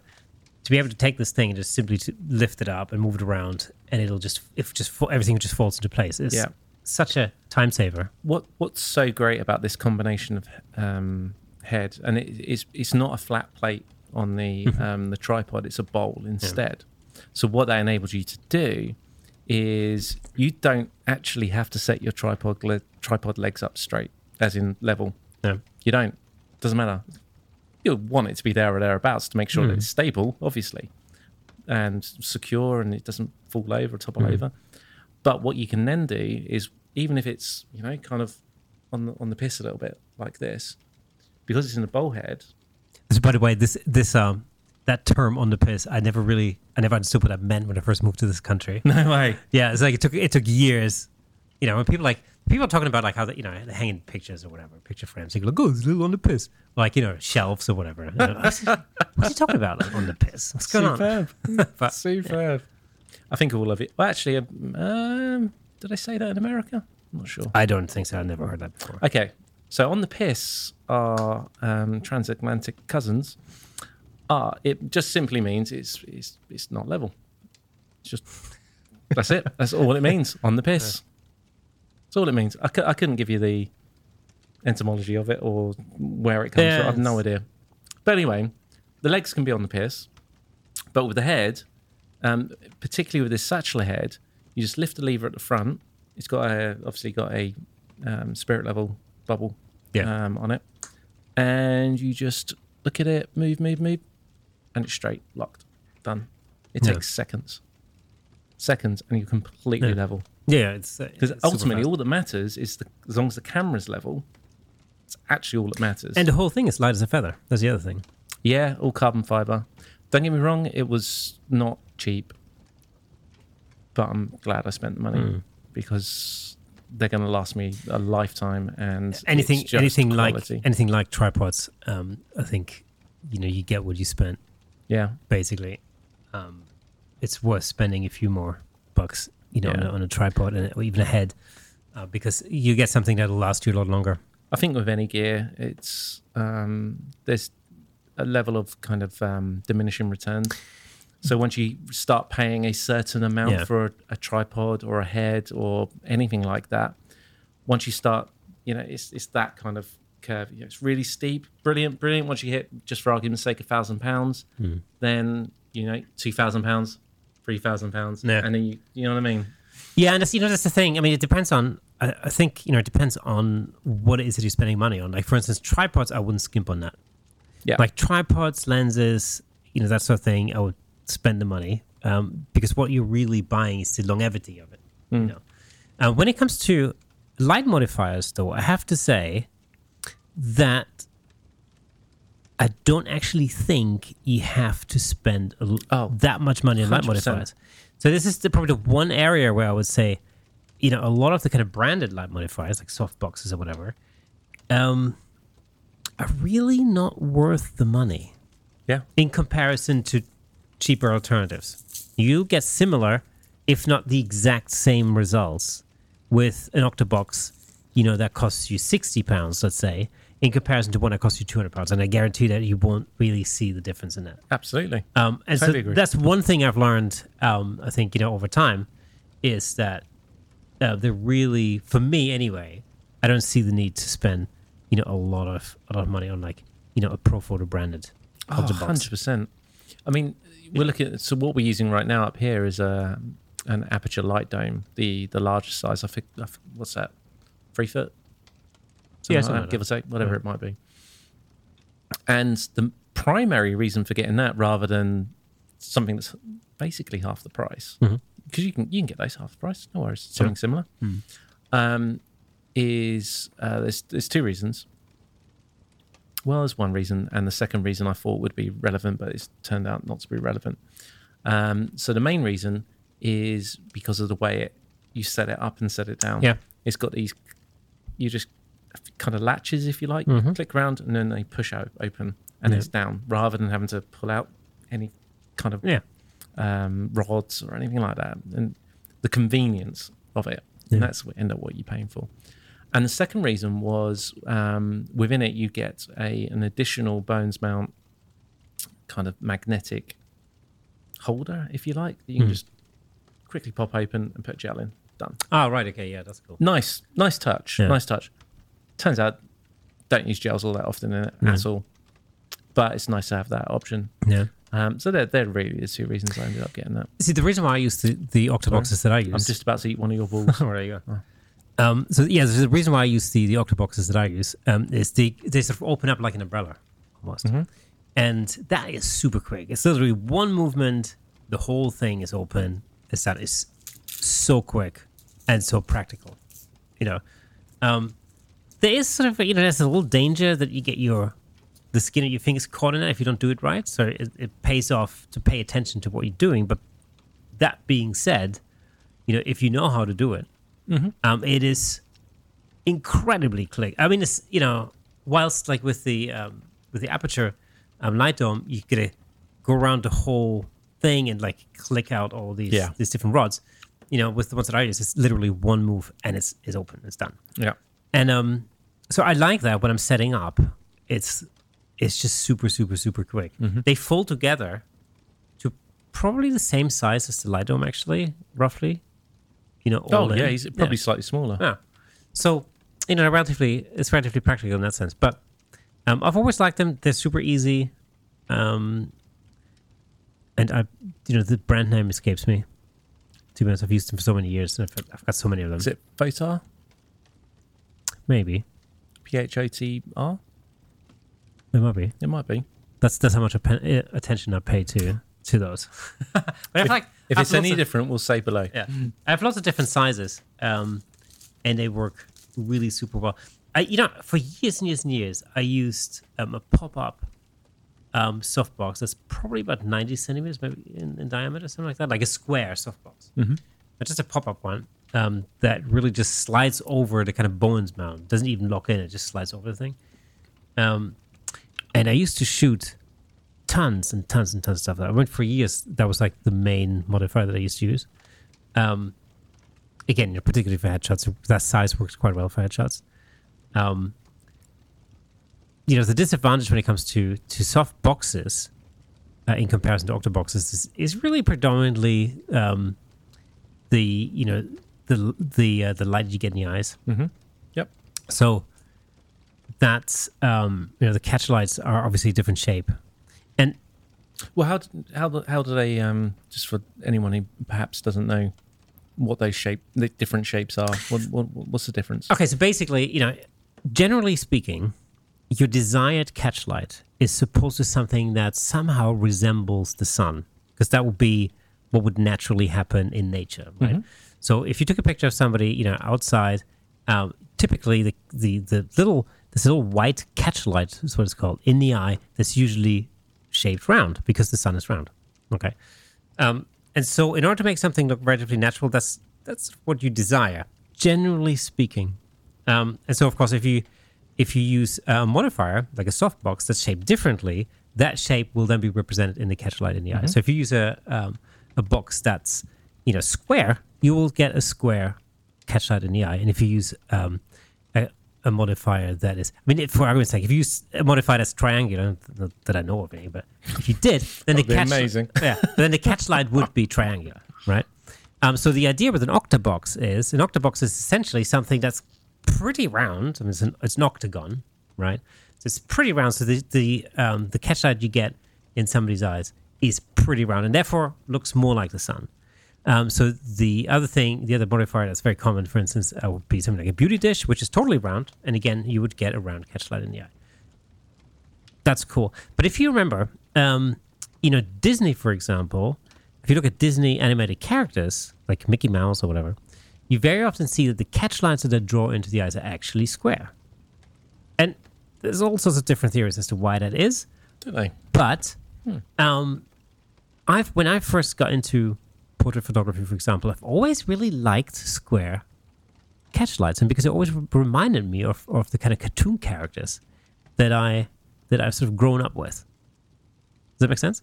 to be able to take this thing and just simply to lift it up and move it around, and it'll just if just everything just falls into place. It's Yeah. such a time saver. What What's so great about this combination of um, head, and it, it's it's not a flat plate on the um, the tripod; it's a bowl instead. So what that enables you to do is you don't actually have to set your tripod le- tripod legs up straight, as in level. No. You don't. Doesn't matter. You'll want it to be there or thereabouts to make sure that it's stable, obviously, and secure, and it doesn't fall over or topple over. But what you can then do is, even if it's you know kind of on the on the piss a little bit like this, because it's in the bowl head. So, by the way, this this um that term on the piss, I never really I never understood what that meant when I first moved to this country. [LAUGHS] No way. Yeah, it's like it took it took years. You know, when people like people are talking about like how they, you know they're hanging pictures or whatever, picture frames. They go, "Look, oh, it's a little on the piss," like you know shelves or whatever. And I'm like, [LAUGHS] What's he talking about? Like on the piss? What's going on? Superb. [LAUGHS] But- [LAUGHS] Superb. I think all of it. Well, actually, um, um, did I say that in America? I'm not sure. I don't think so. I've never heard that before. Okay, so on the piss are um, transatlantic cousins. Ah, it just simply means it's it's it's not level. It's just that's it. That's all it means on the piss. That's all it means. I, cou- I couldn't give you the etymology of it or where it comes Yeah, from. I have no idea. But anyway, the legs can be on the piss, but with the head, um, particularly with this Sachtler head, you just lift the lever at the front. It's got a obviously got a um, spirit level bubble Yeah. um, on it, and you just look at it, move, move, move, and it's straight, locked, done. It Yeah. takes seconds, seconds, and you're completely Yeah. level. Yeah, it's Because ultimately, all that matters is the, as long as the camera's level, it's actually all that matters. and the whole thing is light as a feather. That's the other thing. yeah, all carbon fiber. Don't get me wrong, it was not cheap, but I'm glad I spent the money Mm. because they're going to last me a lifetime. And Anything, anything quality. like anything like tripods. Um, I think you know you get what you spent. yeah, basically. Um, it's worth spending a few more bucks, you know, on, a, on a tripod and or even a head, uh, because you get something that'll last you a lot longer. I think with any gear, it's um, there's a level of kind of um, diminishing returns. So once you start paying a certain amount Yeah. for a, a tripod or a head or anything like that, once you start, you know, it's it's that kind of curve. You know, it's really steep, brilliant, brilliant. Once you hit, just for argument's sake, a thousand pounds, Hmm. then you know, two thousand pounds, three thousand pounds, Yeah. and then you, you know what I mean? Yeah, and that's, you know that's the thing. I mean, it depends on. I, I think you know it depends on what it is that you're spending money on. Like for instance, tripods, I wouldn't skimp on that. Yeah. Like tripods, lenses, you know that sort of thing. I would spend the money um, because what you're really buying is the longevity of it. You know, uh, when it comes to light modifiers, though, I have to say that I don't actually think you have to spend l- Oh, that much money on light 100%. modifiers. So this is the, probably the one area where I would say, you know, a lot of the kind of branded light modifiers, like soft boxes or whatever, um, are really not worth the money Yeah, in comparison to cheaper alternatives. You get similar, if not the exact same results with an Octobox, you know, that costs you 60 pounds, let's say, in comparison to one that costs you 200 pounds. And I guarantee that you won't really see the difference in that. absolutely. Um, and Totally so agree. that's one thing I've learned, um, I think, you know, over time is that uh, they're really, for me anyway, I don't see the need to spend, you know, a lot of a lot of money on like, you know, a Profoto branded Oh, 100%. I mean, we're looking at, so what we're using right now up here is a, an Aputure light dome, the the largest size. I think- what's that? Three foot? Something Yeah, like something give or take, whatever Yeah. it might be. And the primary reason for getting that rather than something that's basically half the price, because Mhm. you can you can get those half the price, no worries, something similar, Mm. um, is uh, there's there's two reasons. Well, there's one reason, and the second reason I thought would be relevant, but it's turned out not to be relevant. Um, so the main reason is because of the way it you set it up and set it down. Yeah. it's got these. You just kind of latches, if you like, Mhm. click around, and then they push out open, and Yeah. it's down, rather than having to pull out any kind of Yeah. um, rods or anything like that. And the convenience of it, Yeah. and that's what end up what you're paying for. And the second reason was um, within it you get a an additional Bowens mount kind of magnetic holder, if you like, that you can just quickly pop open and put gel in. Done. Oh, right. Okay. Yeah, that's cool. Nice, nice touch. Yeah. Nice touch. Turns out, don't use gels all that often in it at all, but it's nice to have that option. Yeah. Um, so they're, they're really the two reasons I ended up getting that. See, the reason why I use the, the octoboxes that I use. I'm just about to eat one of your balls. [LAUGHS] Oh, there you go. Um, so yeah, the reason why I use the the octoboxes that I use um, is they they sort of open up like an umbrella almost, and that is super quick. It's literally one movement, the whole thing is open. It's that is so quick and so practical. You know, um, there is sort of you know there's a little danger that you get your the skin of your fingers caught in it if you don't do it right. So it, it pays off to pay attention to what you're doing. But that being said, you know if you know how to do it, um, it is incredibly quick. I mean, it's you know, whilst like with the um, with the Aputure um, light dome, you get to go around the whole thing and like click out all these Yeah. these different rods. You know, with the ones that I use, it's literally one move and it's is open, it's done. yeah. And um, so I like that when I'm setting up. It's it's just super super super quick. They fold together to probably the same size as the light dome, actually, roughly. You know, all Oh, in. yeah. He's probably slightly smaller. Yeah. So, you know, relatively, it's relatively practical in that sense. But um, I've always liked them. They're super easy. Um, and I, you know, the brand name escapes me. To be honest, I've used them for so many years, and I've, I've got so many of them. Is it Photar? Maybe P H O T R? it might be. It might be. That's that's how much appen- eh, attention I pay to to those. but I feel like If it's any of- different, we'll say below. yeah, I have lots of different sizes, um, and they work really super well. I, you know, for years and years and years, I used um, a pop-up um, softbox that's probably about ninety centimeters, maybe in, in diameter, something like that, like a square softbox. Mm-hmm. But just a pop-up one um, that really just slides over the kind of Bowens mount. Doesn't even lock in; it just slides over the thing. Um, and I used to shoot tons and tons and tons of stuff. I went for years. That was like the main modifier that I used to use. Um, again, you know, particularly for headshots, that size works quite well for headshots. Um, you know, the disadvantage when it comes to to soft boxes uh, in comparison to octoboxes is, is really predominantly um, the you know the the uh, the light you get in the eyes. Yep. So that's um, you know the catch lights are obviously a different shape, and Well, how d- how how do they um just for anyone who perhaps doesn't know what those shape the different shapes are? What, what what's the difference? Okay, so basically, you know, generally speaking, your desired catch light is supposed to something that somehow resembles the sun, because that would be what would naturally happen in nature, right? So if you took a picture of somebody, you know, outside, um, typically the, the the little this little white catch light is what it's called in the eye. That's usually shaped round because the sun is round. Okay, um, and so in order to make something look relatively natural, that's that's what you desire, generally speaking. Um, and so, of course, if you if you use a modifier like a softbox that's shaped differently, that shape will then be represented in the catch light in the eye. So if you use a um, a box that's you know square, you will get a square catch light in the eye. And if you use um, a, a modifier that is, I mean, if, for argument's sake, if you use a modifier that's triangular, not that I know of any, but if you did, then the catch amazing. [LAUGHS] yeah, then the catch light would be triangular, right? Um, so the idea with an octobox is an octobox is essentially something that's pretty round. I mean, it's an, it's an octagon, right? So it's pretty round. So the the um, the catch light you get in somebody's eyes is pretty round, and therefore looks more like the sun. Um, so the other thing, the other modifier that's very common, for instance, uh, would be something like a beauty dish, which is totally round, and again, you would get a round catch light in the eye. That's cool. But if you remember, um, you know, Disney, for example, if you look at Disney animated characters like Mickey Mouse or whatever, you very often see that the catch lights that they draw into the eyes are actually square. And there's all sorts of different theories as to why that is. Don't they? But um, I've when I first got into portrait photography, for example, I've always really liked square catchlights, and because it always reminded me of, of the kind of cartoon characters that I that I've sort of grown up with. Does that make sense?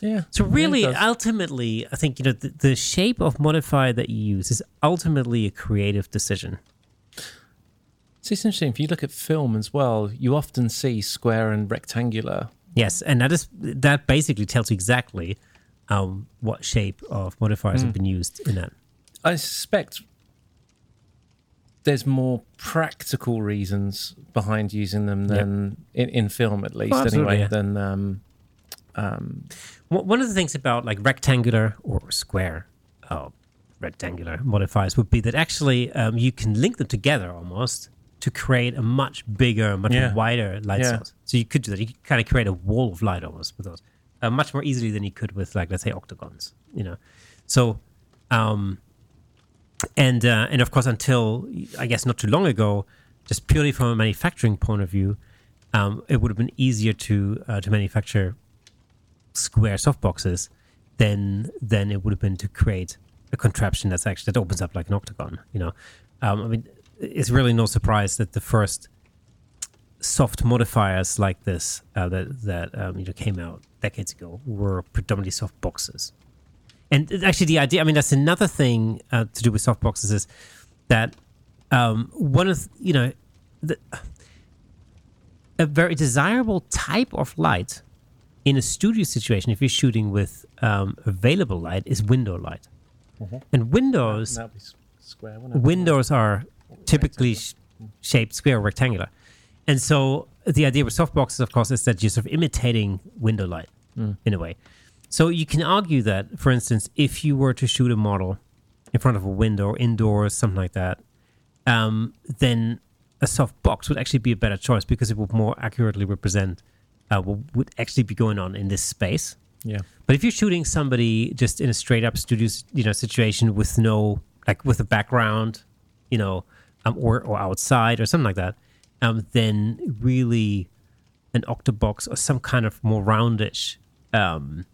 Yeah. So really, ultimately, I think you know the, the shape of modifier that you use is ultimately a creative decision. So it's interesting. If you look at film as well, you often see square and rectangular. Yes, and that is that basically tells you exactly um, what shape of modifiers Hmm. have been used in that. I suspect there's more practical reasons behind using them than in, in film, at least, Oh, anyway, yeah. than um, um, One of the things about like rectangular or square uh, rectangular modifiers would be that actually um, you can link them together almost to create a much bigger, much Yeah. wider light Yeah. source. So you could do that. You could kind of create a wall of light almost with those, uh, much more easily than you could with like let's say octagons. You know, so um, and uh, and of course until I guess not too long ago, just purely from a manufacturing point of view, um, it would have been easier to uh, to manufacture square softboxes than than it would have been to create a contraption that's actually that opens up like an octagon. You know, um, I mean, it's really no surprise that the first soft modifiers like this uh, that that um, you know came out decades ago were predominantly soft boxes. And actually, the idea I mean, that's another thing uh, to do with soft boxes is that um, one of you know the, a very desirable type of light in a studio situation, if you're shooting with um, available light, is window light. And windows square, windows are typically sh- shaped square or rectangular. And so the idea with softboxes, of course, is that you're sort of imitating window light in a way. So you can argue that, for instance, if you were to shoot a model in front of a window or indoors, something like that, um, then a soft box would actually be a better choice because it would more accurately represent uh, what would actually be going on in this space. Yeah. But if you're shooting somebody just in a straight up studio, you know, situation with no like with a background, you know, um, or or outside or something like that, um, then really an octabox or some kind of more roundish um,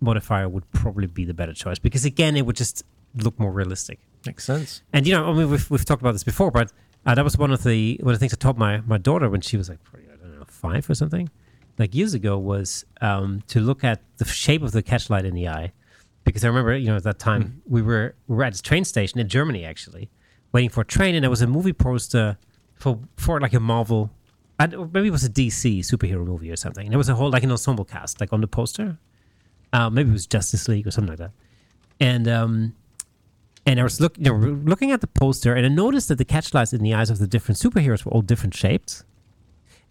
modifier would probably be the better choice because again, it would just look more realistic. Makes sense. And you know, I mean, we've we've talked about this before, but uh, that was one of the one of the things I taught my my daughter when she was like, probably, I don't know, five or something, like years ago, was um, to look at the shape of the catchlight in the eye, because I remember, you know, at that time we were we were at a train station in Germany actually, waiting for a train, and there was a movie poster for for like a Marvel, don't- maybe it was a DC superhero movie or something, and there was a whole like an ensemble cast like on the poster, uh, maybe it was Justice League or something like that, and um, and I was you know, looking at the poster, and I noticed that the catchlights in the eyes of the different superheroes were all different shapes.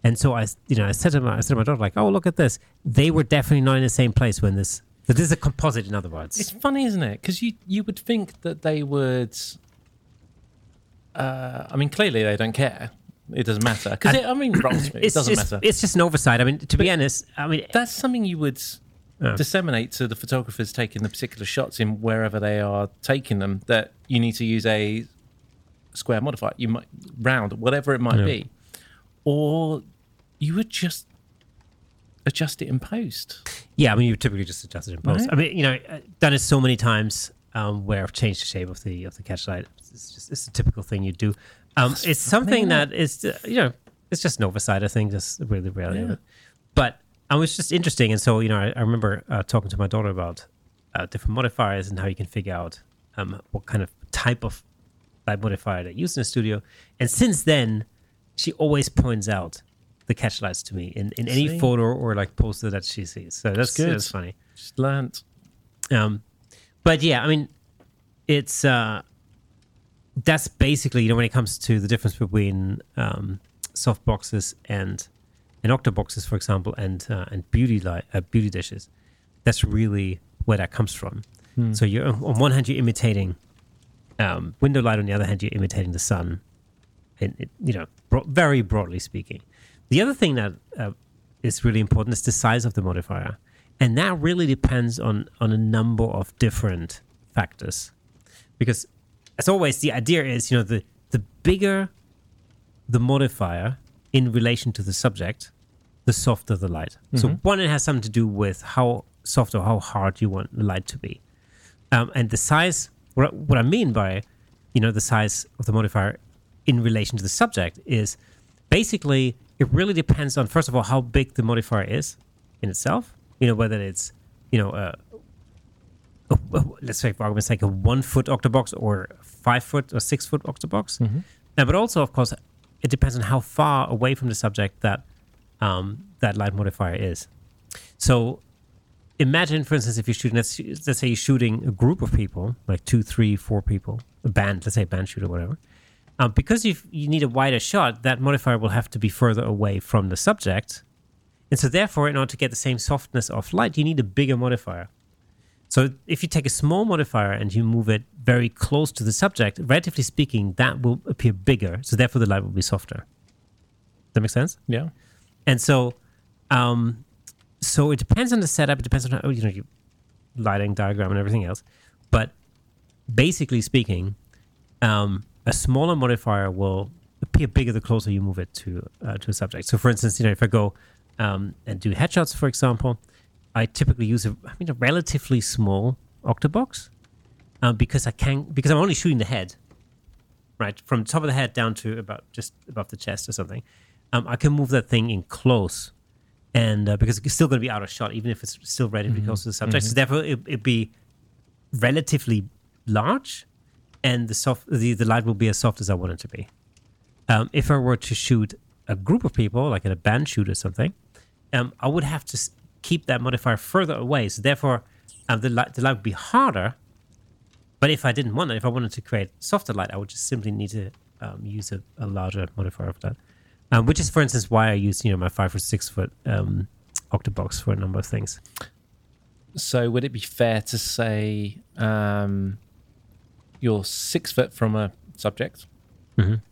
And so I, you know, I said to my, I said to my daughter, like, "Oh, look at this! They were definitely not in the same place when this. That this is a composite, in other words. It's funny, isn't it? Because you you would think that they would. Uh, I mean, clearly they don't care. It doesn't matter. Because I mean. [COUGHS] It doesn't just, matter. It's just an oversight. I mean, to be honest, I mean, That's something you would disseminate to the photographers taking the particular shots in wherever they are taking them. That you need to use a square modifier, you might round, whatever it might Yeah. be, or you would just adjust it in post. yeah, I mean, you typically just adjust it in post. Right. I mean, you know, done it so many times um, where I've changed the shape of the of the catchlight. It's just it's a typical thing you do. Um, it's something that is, uh, you know, it's just an oversight. I think just really rarely Yeah. it. But I was just interesting, and so you know, I, I remember uh, talking to my daughter about uh, different modifiers and how you can figure out um, what kind of type of light modifier they use in the studio. And since then, she always points out the catchlights to me in, in any See? photo or like poster that she sees. So that's good. That's funny. Just learnt. Um, but yeah, I mean, it's uh, that's basically you know when it comes to the difference between um, soft boxes and and octoboxes, for example, and uh, and beauty light uh, beauty dishes. That's really where that comes from. So you're on one hand you're imitating um, window light, on the other hand you're imitating the sun, and it, you know bro- very broadly speaking. The other thing that uh, is really important is the size of the modifier, and that really depends on on a number of different factors. Because, as always, the idea is you know the the bigger the modifier in relation to the subject, the softer the light. So one, it has something to do with how soft or how hard you want the light to be, um, and the size. What, what I mean by, you know, the size of the modifier in relation to the subject is basically it really depends on first of all how big the modifier is in itself. You know whether it's you know a, a- a- let's say for argument's sake a one foot octobox or five foot or six foot octobox. Uh, but also of course it depends on how far away from the subject that um, that light modifier is. So imagine, for instance, if you're shooting, let's, let's say you're shooting a group of people, like two, three, four people, a band, let's say a band shooter, whatever. Um, because you you need a wider shot, that modifier will have to be further away from the subject, and so therefore, in order to get the same softness of light, you need a bigger modifier. So if you take a small modifier and you move it very close to the subject, relatively speaking, that will appear bigger. So therefore, the light will be softer. Does that make sense? Yeah. And so, um, so it depends on the setup. It depends on how, you know your lighting diagram and everything else. But basically speaking, um, a smaller modifier will appear bigger the closer you move it to uh, to a subject. So, for instance, you know, if I go um, and do headshots, for example, I typically use a, I mean, a relatively small octobox uh, because I can because I'm only shooting the head, right, from the top of the head down to about just above the chest or something. Um, I can move that thing in close, and uh, because it's still going to be out of shot, even if it's still relatively close to the subject. So therefore, it, it'd be relatively large, and the soft the, the light will be as soft as I want it to be. Um, if I were to shoot a group of people, like in a band shoot or something, um, I would have to keep that modifier further away. So therefore, um, the light the light would be harder. But if I didn't want it, if I wanted to create softer light, I would just simply need to um, use a, a larger modifier for that. Um, which is, for instance, why I use you know my five or six foot um, octobox for a number of things. So would it be fair to say um, you're six foot from a subject? Mhm.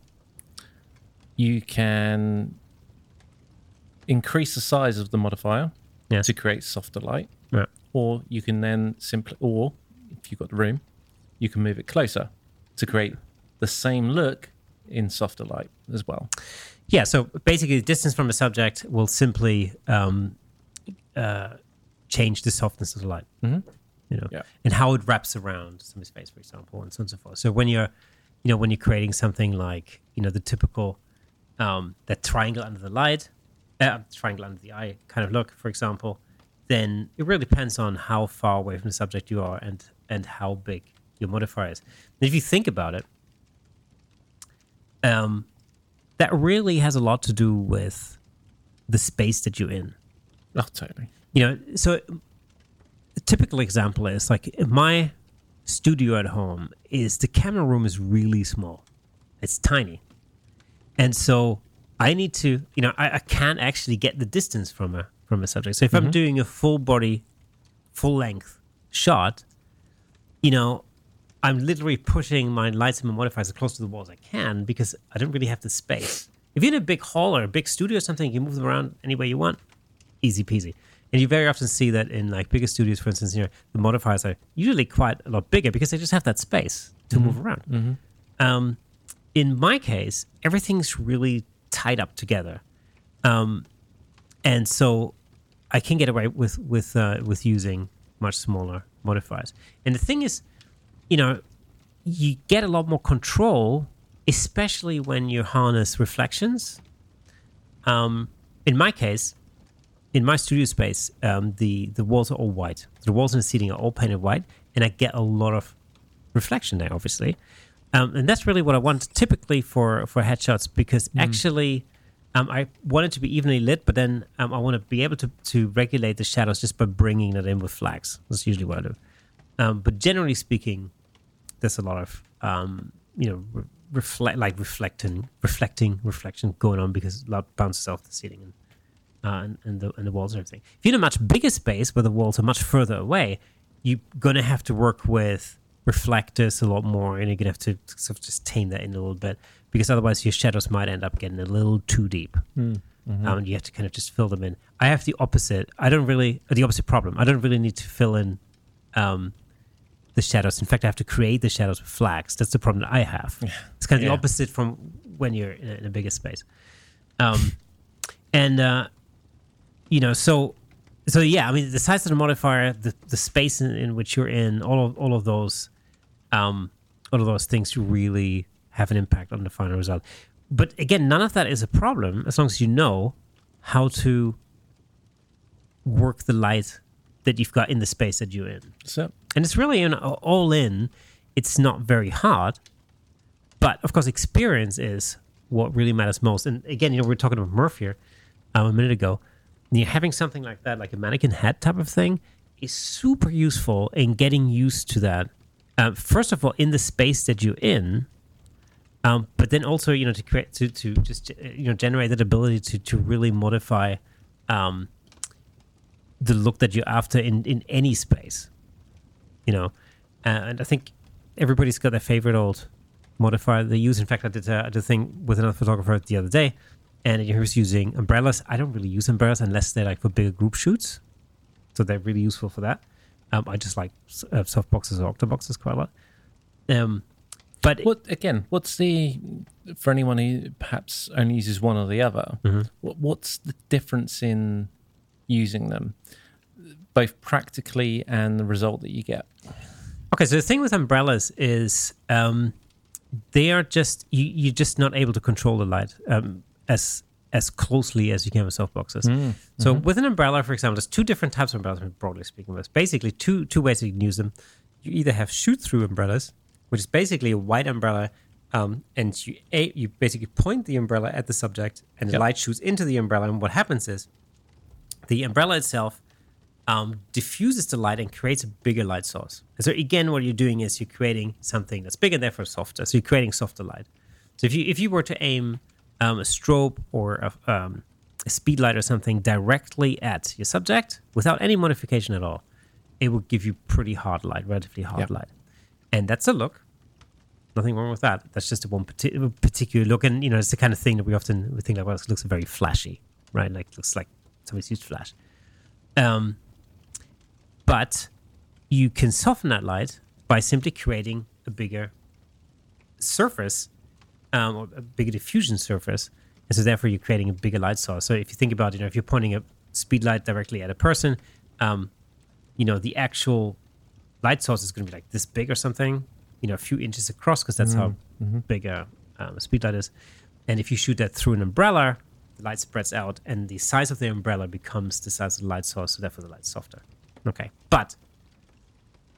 You can increase the size of the modifier Yes. to create softer light, Yeah. or you can then simply, or if you've got the room, you can move it closer to create the same look in softer light as well. Yeah, so basically, the distance from a subject will simply um, uh, change the softness of the light. Mhm. You know, Yeah. and how it wraps around some space, for example, and so on and so forth. So when you're, you know, when you're creating something like, you know, the typical um, that triangle under the light, uh, triangle under the eye kind of look, for example, then it really depends on how far away from the subject you are and and how big your modifier is. And if you think about it, um, that really has a lot to do with the space that you're in. Oh, totally. You know, so a typical example is like my studio at home is the camera room is really small. It's tiny. And so I need to, you know, I, I can't actually get the distance from a from a subject. So if I'm mm-hmm. doing a full body, full length shot, you know, I'm literally pushing my lights and my modifiers as close to the wall as I can because I don't really have the space. If you're in a big hall or a big studio or something, you can move them around any way you want, easy peasy. And you very often see that in like bigger studios, for instance, you know, the modifiers are usually quite a lot bigger because they just have that space to move mm-hmm. around. Mm-hmm. Um, in my case, everything's really tied up together, um, and so I can get away with with uh, with using much smaller modifiers. And the thing is, you know, you get a lot more control, especially when you harness reflections. Um, in my case, in my studio space, um, the the walls are all white. The walls and the ceiling are all painted white, and I get a lot of reflection there, obviously. Um, and that's really what I want typically for for headshots because actually. Um, I want it to be evenly lit, but then um, I want to be able to, to regulate the shadows just by bringing that in with flags. That's usually what I do. Um, but generally speaking, there's a lot of um, you know re- reflect like reflecting, reflecting, reflection going on because light bounces off the ceiling and uh, and, and the and the walls and everything. If you're in a much bigger space where the walls are much further away, you're gonna have to work with reflectors a lot more, and you're gonna have to sort of just tame that in a little bit because otherwise your shadows might end up getting a little too deep. Um, and you have to kind of just fill them in. I have the opposite. I don't really the opposite problem. I don't really need to fill in um, the shadows. In fact, I have to create the shadows with flags. That's the problem that I have. It's kind of Yeah. the opposite from when you're in a, in a bigger space. Um, and uh, you know, so so yeah. I mean, the size of the modifier, the the space in, in which you're in, all of all of those, um, all of those things really have an impact on the final result. But again, none of that is a problem as long as you know how to work the light that you've got in the space that you're in. So And it's really an all in. It's not very hard, but of course, experience is what really matters most. And again, you know, we were talking about Murph here um, a minute ago. You're having something like that, like a mannequin head type of thing. is super useful in getting used to that. Uh, first of all, in the space that you're in, um, but then also you know to create to to just uh, you know generate that ability to to really modify um, the look that you're after in in any space. You know, uh, and I think everybody's got their favorite old modifier they use. In fact, I did a, I did a thing with another photographer the other day, and he was using umbrellas. I don't really use umbrellas unless they're like for bigger group shoots, so they're really useful for that. Um, I just like uh, soft boxes or octoboxes quite a lot. Um, but What again? What's the for anyone who perhaps only uses one or the other? Mm-hmm. What, what's the difference in using them, both practically and the result that you get? Okay, so the thing with umbrellas is um, they are just you you're just not able to control the light um, as as closely as you can with softboxes. So with an umbrella, for example, there's two different types of umbrellas. Broadly speaking, there's basically two two ways you can use them. You either have shoot through umbrellas, which is basically a white umbrella, um, and you a, you basically point the umbrella at the subject, and the light shoots into the umbrella. And what happens is the umbrella itself um, diffuses the light and creates a bigger light source. And so again, what you're doing is you're creating something that's bigger, therefore softer. So you're creating softer light. So if you if you were to aim um, a strobe or a, um, a speed light or something directly at your subject without any modification at all, it would give you pretty hard light, relatively hard Yep. light, and that's a look. Nothing wrong with that. That's just a one parti- particular look, and you know it's the kind of thing that we often we think like, well, it looks very flashy, right? Like looks like somebody's used flash. Um, but you can soften that light by simply creating a bigger surface um, or a bigger diffusion surface. And so therefore you're creating a bigger light source. So if you think about, you know, if you're pointing a speed light directly at a person, um, you know, the actual light source is going to be like this big or something, you know, a few inches across because that's how big a, um, a speed light is. And if you shoot that through an umbrella, the light spreads out and the size of the umbrella becomes the size of the light source, so therefore the light's softer. Okay. But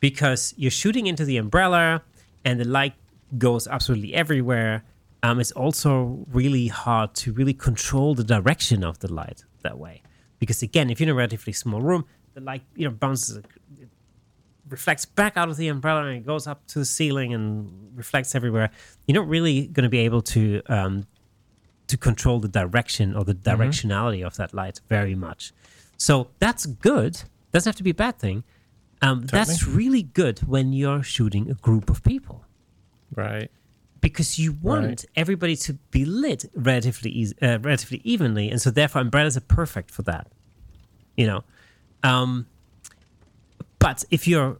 because you're shooting into the umbrella and the light goes absolutely everywhere, um, it's also really hard to really control the direction of the light that way. Because again, if you're in a relatively small room, the light you know bounces, it reflects back out of the umbrella and it goes up to the ceiling and reflects everywhere. You're not really going to be able to um, to control the direction or the directionality of that light very much. So that's good. Doesn't have to be a bad thing. Um, That's really good when you're shooting a group of people Right. Because you want Right. everybody to be lit relatively uh, relatively evenly, and so therefore umbrellas are perfect for that. You know, um, but if you're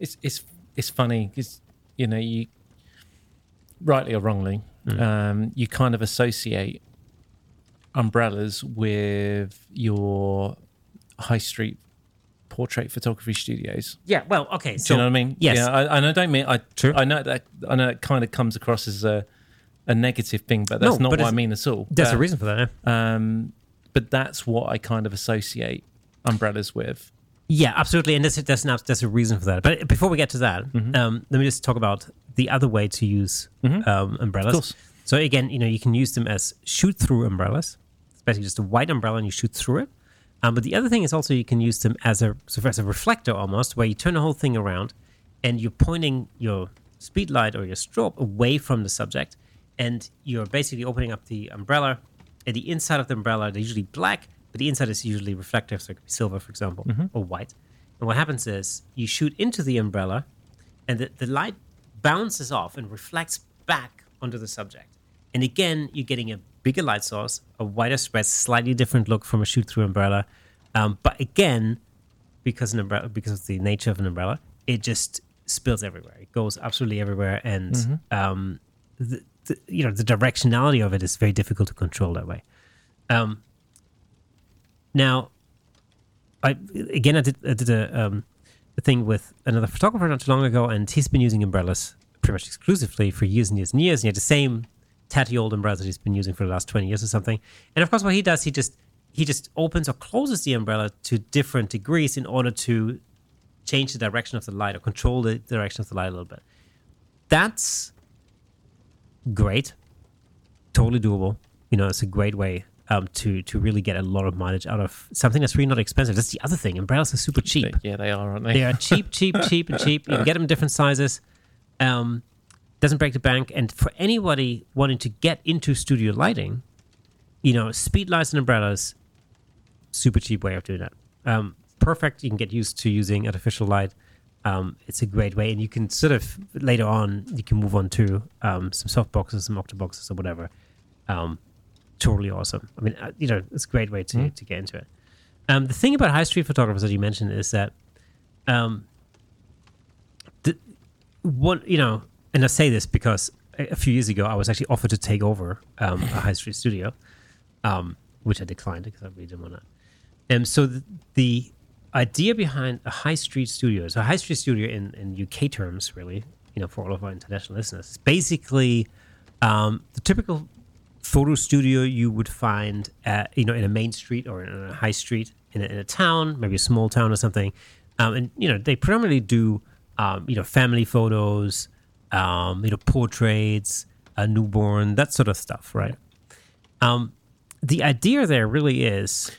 It's it's it's funny because you know you rightly or wrongly um, you kind of associate umbrellas with your high street portrait photography studios. yeah, well, okay, Do so you know what I mean? Yes, Yeah, I, and I don't mean I. True. I know that I know it kind of comes across as a a negative thing, but that's No, not but what I mean at all. there's a reason for that. Yeah? Um, but that's what I kind of associate umbrellas with. Yeah, absolutely, and there's there's, an, there's a reason for that. But before we get to that, Mm-hmm. um, let me just talk about the other way to use um, umbrellas. Of course. So again, you know, you can use them as shoot-through umbrellas. It's basically just a white umbrella and you shoot through it. Um, but the other thing is also you can use them as a so as a reflector almost, where you turn the whole thing around and you're pointing your speed light or your strobe away from the subject, and you're basically opening up the umbrella. At the inside of the umbrella, they're usually black, but the inside is usually reflective, so it could be silver, for example, or white. And what happens is you shoot into the umbrella, and the, the light bounces off and reflects back onto the subject. And again, you're getting a bigger light source, a wider spread, slightly different look from a shoot through umbrella. Um, but again, because an umbrella, because of the nature of an umbrella, it just spills everywhere. It goes absolutely everywhere, and um, the, the, you know the directionality of it is very difficult to control that way. Um, now, I again I did I did a, um, a thing with another photographer not too long ago, and he's been using umbrellas pretty much exclusively for years and years and years. And he had the same tatty old umbrellas that he's been using for the last twenty years or something. And of course, what he does, he just he just opens or closes the umbrella to different degrees in order to change the direction of the light or control the direction of the light a little bit. That's great, totally doable. You know, it's a great way um, to to really get a lot of mileage out of something that's really not expensive. That's the other thing. Umbrellas are super cheap. Yeah, they are, aren't they? They are cheap, cheap, cheap, and cheap. You can get them in different sizes. Um, doesn't break the bank. And for anybody wanting to get into studio lighting, you know, speed lights and umbrellas, super cheap way of doing that. Um, perfect. You can get used to using artificial light. Um, it's a great way, and you can sort of later on you can move on to um, some soft boxes, some octoboxes, or whatever. Um, totally awesome. I mean, uh, you know, it's a great way to to get into it. Um, the thing about high street photographers that you mentioned is that um, the one, you know, and I say this because a, few years ago I was actually offered to take over um, a high street studio, um, which I declined because I really didn't want to. And so the, the idea behind a high street studio, so a high street studio in, in UK terms, really, you know, for all of our international listeners, is basically um, the typical photo studio you would find at, you know, in a main street or in a high street in a, in a town, maybe a small town or something. Um, and, you know, they predominantly do, um, you know, family photos, um, you know, portraits, a newborn, that sort of stuff, right? Um, the idea there really is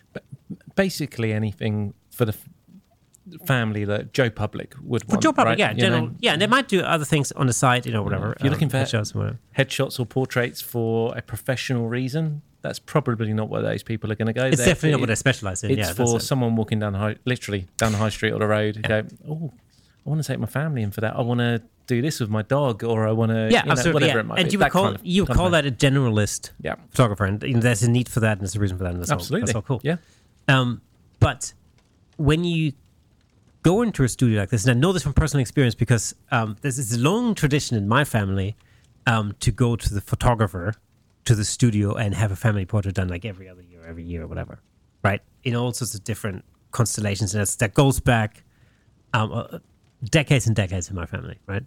Basically, anything for the family that Joe Public would for want. job public, right? yeah, You general, know, yeah, and they might do other things on the side, you know, whatever. If you're looking um, for- headshots or headshots or portraits for a professional reason, that's probably not where those people are going to go. It's They're- definitely not what it- they specialize in. It's yeah, for it. someone walking down the high, literally down the high street or the road. who Go, oh, I want to take my family in for that. I want to do this with my dog, or I want to, yeah, you know, whatever yeah. it might and be. you would That call kind of- you would call that a generalist yeah, photographer, and you know, there's a need for that, and there's a reason for that, and that's absolutely, all. That's all cool. Yeah, Um, but when you go into a studio like this, and I know this from personal experience because um, there's this long tradition in my family um, to go to the photographer to the studio and have a family portrait done like every other year, every year, or whatever, right? In all sorts of different constellations, and that goes back um, uh, decades and decades in my family, right?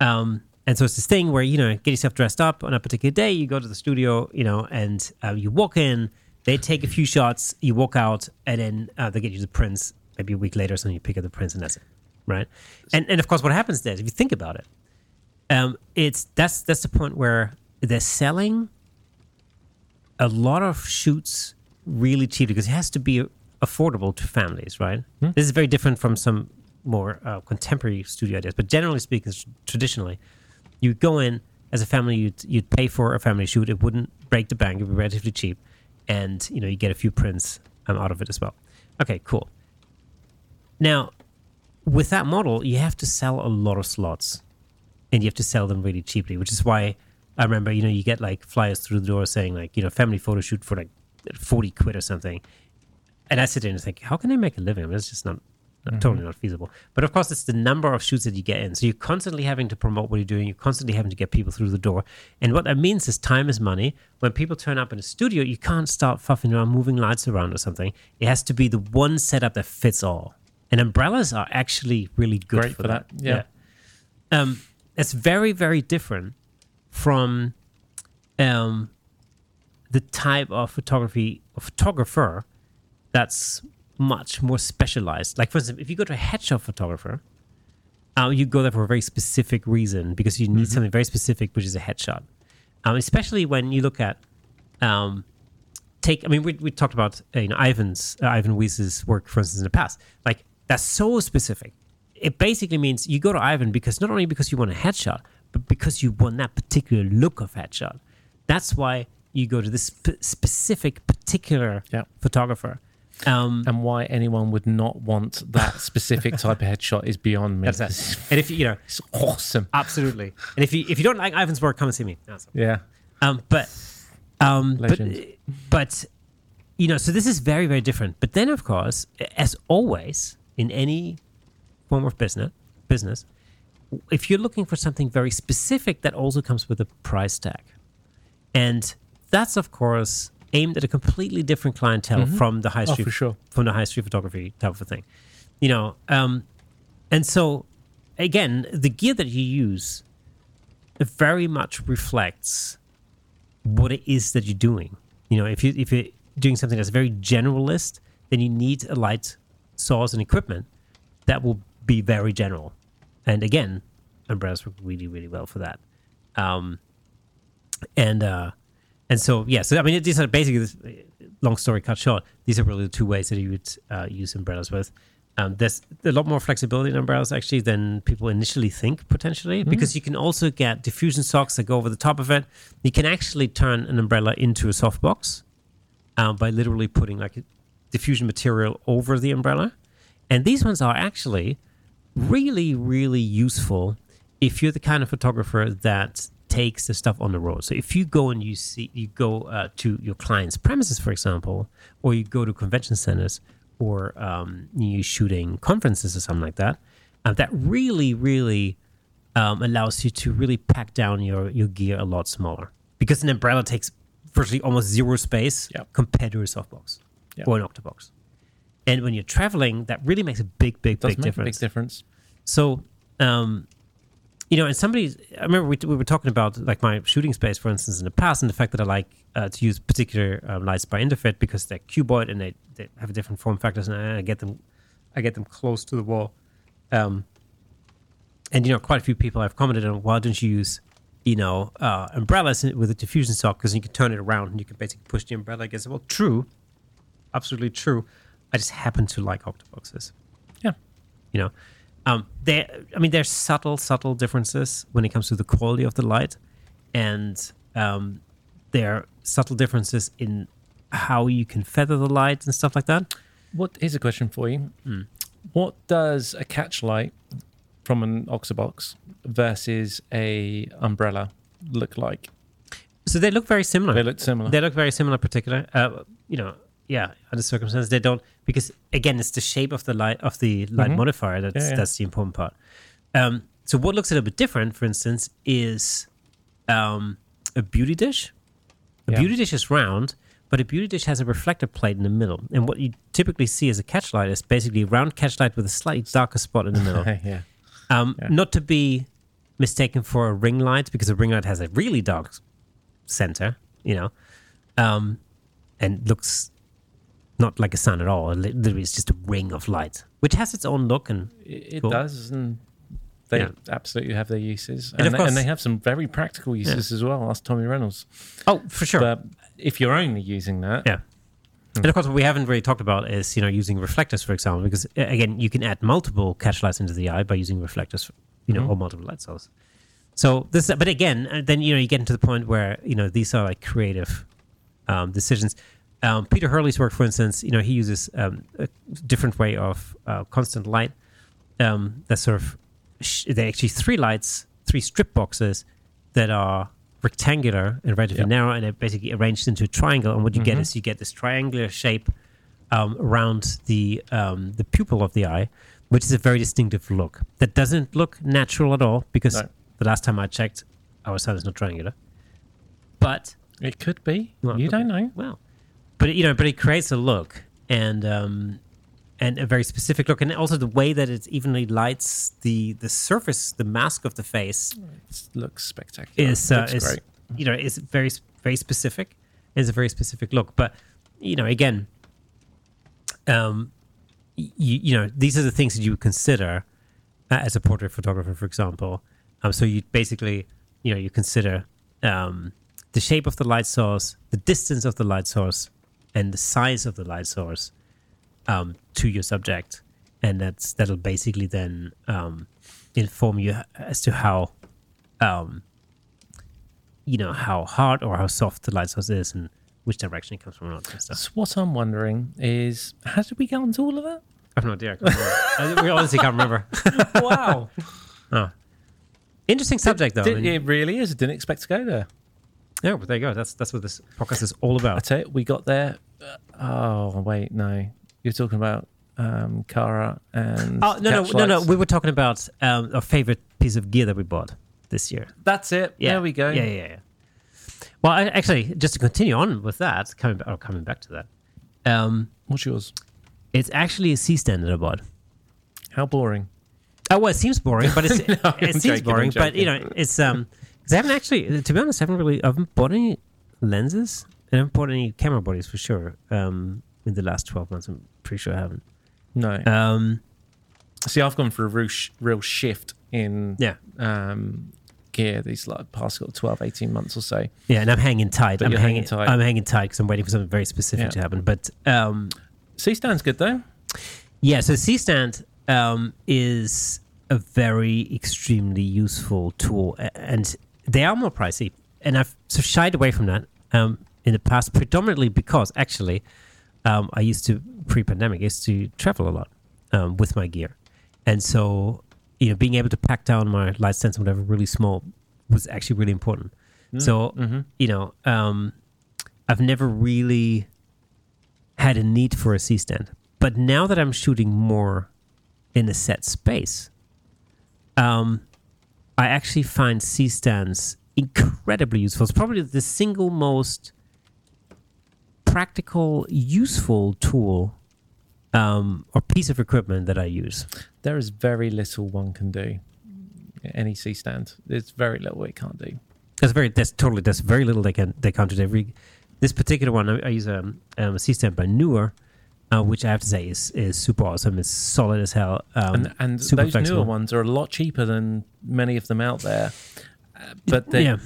Um, and so it's this thing where you know get yourself dressed up on a particular day. You go to the studio, you know, and uh, you walk in. They take a few shots. You walk out, and then uh, they get you the prints. Maybe a week later, or something. You pick up the prints, and that's it, right? And and of course, what happens there, if you think about it, um, it's that's that's the point where they're selling a lot of shoots really cheap because it has to be affordable to families, right? This is very different from some more uh, contemporary studio ideas, but generally speaking, traditionally, you go in as a family, you'd, you'd pay for a family shoot. It wouldn't break the bank; it would be relatively cheap, and you know you get a few prints um, out of it as well. Okay, cool. Now, with that model, you have to sell a lot of slots, and you have to sell them really cheaply, which is why I remember, you know, you get like flyers through the door saying like, you know, family photo shoot for like forty quid or something, and I sit there and think, how can I make a living? I mean, it's just not, not totally not feasible. But of course, it's the number of shoots that you get in. So you're constantly having to promote what you're doing. You're constantly having to get people through the door. And what that means is time is money. When people turn up in a studio, you can't start fuffing around, moving lights around or something. It has to be the one setup that fits all. And umbrellas are actually really good Great for, for that. that, yeah. Yeah. Um, it's very, very different from um, the type of photography or photographer that's much more specialized. Like, for instance, if you go to a headshot photographer, uh, you go there for a very specific reason because you need something very specific, which is a headshot. Um, especially when you look at, um, take. I mean, we, we talked about uh, you know Ivan's uh, Ivan Weiss's work, for instance, in the past. Like that's so specific. It basically means you go to Ivan because not only because you want a headshot, but because you want that particular look of headshot. That's why you go to this sp- specific, particular Yeah. photographer. Um, and why anyone would not want that specific [LAUGHS] type of headshot is beyond me. that's that. [LAUGHS] And if you, you know, It's awesome. absolutely. And if you if you don't like Ivan's work, come and see me. Awesome. Yeah, Um, but, um, but, but, you know, so this is very, very different. But then, of course, as always in any form of business, business, if you're looking for something very specific, that also comes with a price tag, and that's of course aimed at a completely different clientele from the high Oh, street, for sure. from the high street photography type of a thing, you know. Um, and so, again, the gear that you use very much reflects what it is that you're doing. You know, if you if you're doing something that's very generalist, then you need a light source and equipment that will be very general. And again, umbrellas work really, really well for that. Um, and uh, and so yeah, so I mean, these are basically this, long story cut short, these are really the two ways that you would uh, use umbrellas with. Um, there's a lot more flexibility in umbrellas actually than people initially think potentially because you can also get diffusion socks that go over the top of it. You can actually turn an umbrella into a softbox um, by literally putting like a diffusion material over the umbrella. And these ones are actually really, really useful if you're the kind of photographer that takes the stuff on the road. So if you go and you see, you go uh, to your client's premises, for example, or you go to convention centers, or um, you shooting conferences or something like that, uh, that really, really um, allows you to really pack down your your gear a lot smaller because an umbrella takes virtually almost zero space Yep. compared to a softbox Yep. or an octobox. And when you're traveling, that really makes a big, big, big difference. a big difference. So, um, you know, and somebody, I remember we, we were talking about like my shooting space, for instance, in the past, and the fact that I like uh, to use particular um, lights by Interfit because they're cuboid and they, they have different form factors, and I, I get them, I get them close to the wall. Um, and you know, quite a few people have commented on why don't you use, you know, uh, umbrellas with a diffusion sock because you can turn it around and you can basically push the umbrella against it. Well, true, absolutely true. I just happen to like octoboxes Yeah. you know um there i mean there's subtle subtle differences when it comes to the quality of the light and um there are subtle differences in how you can feather the light and stuff like that What here's a question for you. Hmm. What does a catch light from an octobox versus a umbrella look like? so they look very similar They look similar. they look very similar particular uh you know yeah under circumstances they don't because again it's the shape of the light of the light Mhm. modifier that's Yeah, yeah. that's the important part um so what looks a little bit different for instance is um a beauty dish A Yeah. beauty dish is round, but a beauty dish has a reflector plate in the middle. And what you typically see as a catchlight is basically a round catchlight with a slightly darker spot in the middle. [LAUGHS] yeah. Um. Not to be mistaken for a ring light, because a ring light has a really dark center, you know, um, and looks not like a sun at all. It literally, it's just a ring of light, which has its own look. And It, it Cool. does, and they Yeah. absolutely have their uses, And and, of they, course- and they have some very practical uses as well. Ask Tommy Reynolds. oh, for sure. But if you're only using that, Yeah. And of course, what we haven't really talked about is you know using reflectors, for example, because uh, again, you can add multiple catch lights into the eye by using reflectors, you know, Mhm. or multiple light sources. So this, but again, uh, then you know you get into the point where you know these are like creative um, decisions. Um, Peter Hurley's work, for instance, you know, he uses um, a different way of uh, constant light. Um, that's sort of sh- they're actually three lights, three strip boxes that are rectangular and relatively Yep. narrow, and they're basically arranged into a triangle. And what you get Mhm. is you get this triangular shape um, around the um, the pupil of the eye, which is a very distinctive look. That doesn't look natural at all because No. the last time I checked, our sun is not triangular. But it could be. Well, you don't know. well, but you know, but it creates a look and um, and a very specific look, and also the way that it evenly lights the the surface, the mask of the face It looks spectacular. is uh, Looks is great. you know is very very specific. Is a very specific look, but you know, again, um, you, you know, these are the things that you would consider uh, as a portrait photographer, for example. Um, so you basically, you know, you consider um, the shape of the light source, the distance of the light source, and the size of the light source um, to your subject, and that's that'll basically then um, inform you as to how, um, you know, how hard or how soft the light source is, and which direction it comes from, and all that stuff. So what I'm wondering is, how did we get onto all of that? I have no idea. I can't remember. [LAUGHS] I- we honestly can't remember. wow. Oh. [LAUGHS] Interesting subject, though. I mean- it really is. I didn't expect to go there. Yeah, but there you go. That's that's what this podcast is all I about. tell you, we got there. oh wait, no, you're talking about um, Cara and. Oh no no no no! We were talking about um, our favorite piece of gear that we bought this year. That's it. Yeah, There we go. Yeah, yeah, yeah. Well, I, actually, just to continue on with that, coming back, or coming back to that, um, What's yours? it's actually a C stand that I bought. How boring. Oh well, it seems boring, but it's, [LAUGHS] No, it I'm seems joking, boring. But you know, it's um, I haven't actually, to be honest, I haven't really, I haven't bought any lenses, and I haven't bought any camera bodies for sure. Um, in the last twelve months, I'm pretty sure I haven't. No. Um, See, I've gone for a real, sh- real shift in yeah, um, gear these like past sort 12, 18 months or so. Yeah, and I'm hanging tight. But I'm hanging, hanging tight. I'm hanging tight because I'm waiting for something very specific Yeah. to happen. But um, C stand's good though. yeah, so C stand um, is a very extremely useful tool, and they are more pricey. And I've sort of shied away from that um, in the past, predominantly because actually um, I used to pre-pandemic used to travel a lot um, with my gear, and so you know being able to pack down my light stands and whatever really small was actually really important. So Mm-hmm. you know um, I've never really had a need for a C stand, but now that I'm shooting more in a set space, um, I actually find C stands incredibly useful. It's probably the single most practical, useful tool um, or piece of equipment that I use. There is very little one can do. Any C stand, there's very little it can't do. There's very there's totally there's very little they can they can't do. Every this particular one I, I use a, um, a C stand by Neewer, uh, which I have to say is is super awesome. It's solid as hell. Um, and and super those flexible. newer ones are a lot cheaper than many of them out there. Uh, but they, yeah,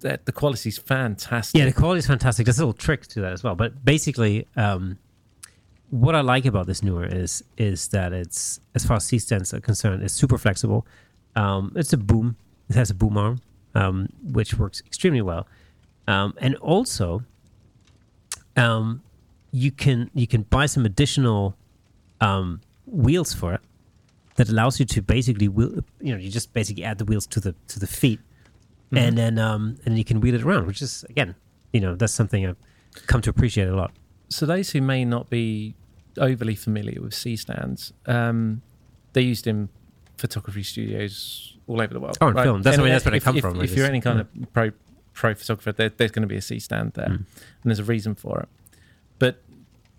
they- the quality's fantastic. yeah, the quality is fantastic. There's a little trick to that as well. But basically, um, what I like about this Neewer is is that it's as far as C stands are concerned, it's super flexible. Um, it's a boom. It has a boom arm, um, which works extremely well. Um, and also, um, you can you can buy some additional um, wheels for it that allows you to basically wheel, you know you just basically add the wheels to the to the feet and then um and you can wheel it around which is again you know that's something I've come to appreciate a lot so those who may not be overly familiar with C stands, um, they're used in photography studios all over the world. Oh, in film. That's- I mean, that's where they if, come if, from, I If you're any kind of pro pro photographer, there, there's going to be a C stand there, Mm. and there's a reason for it.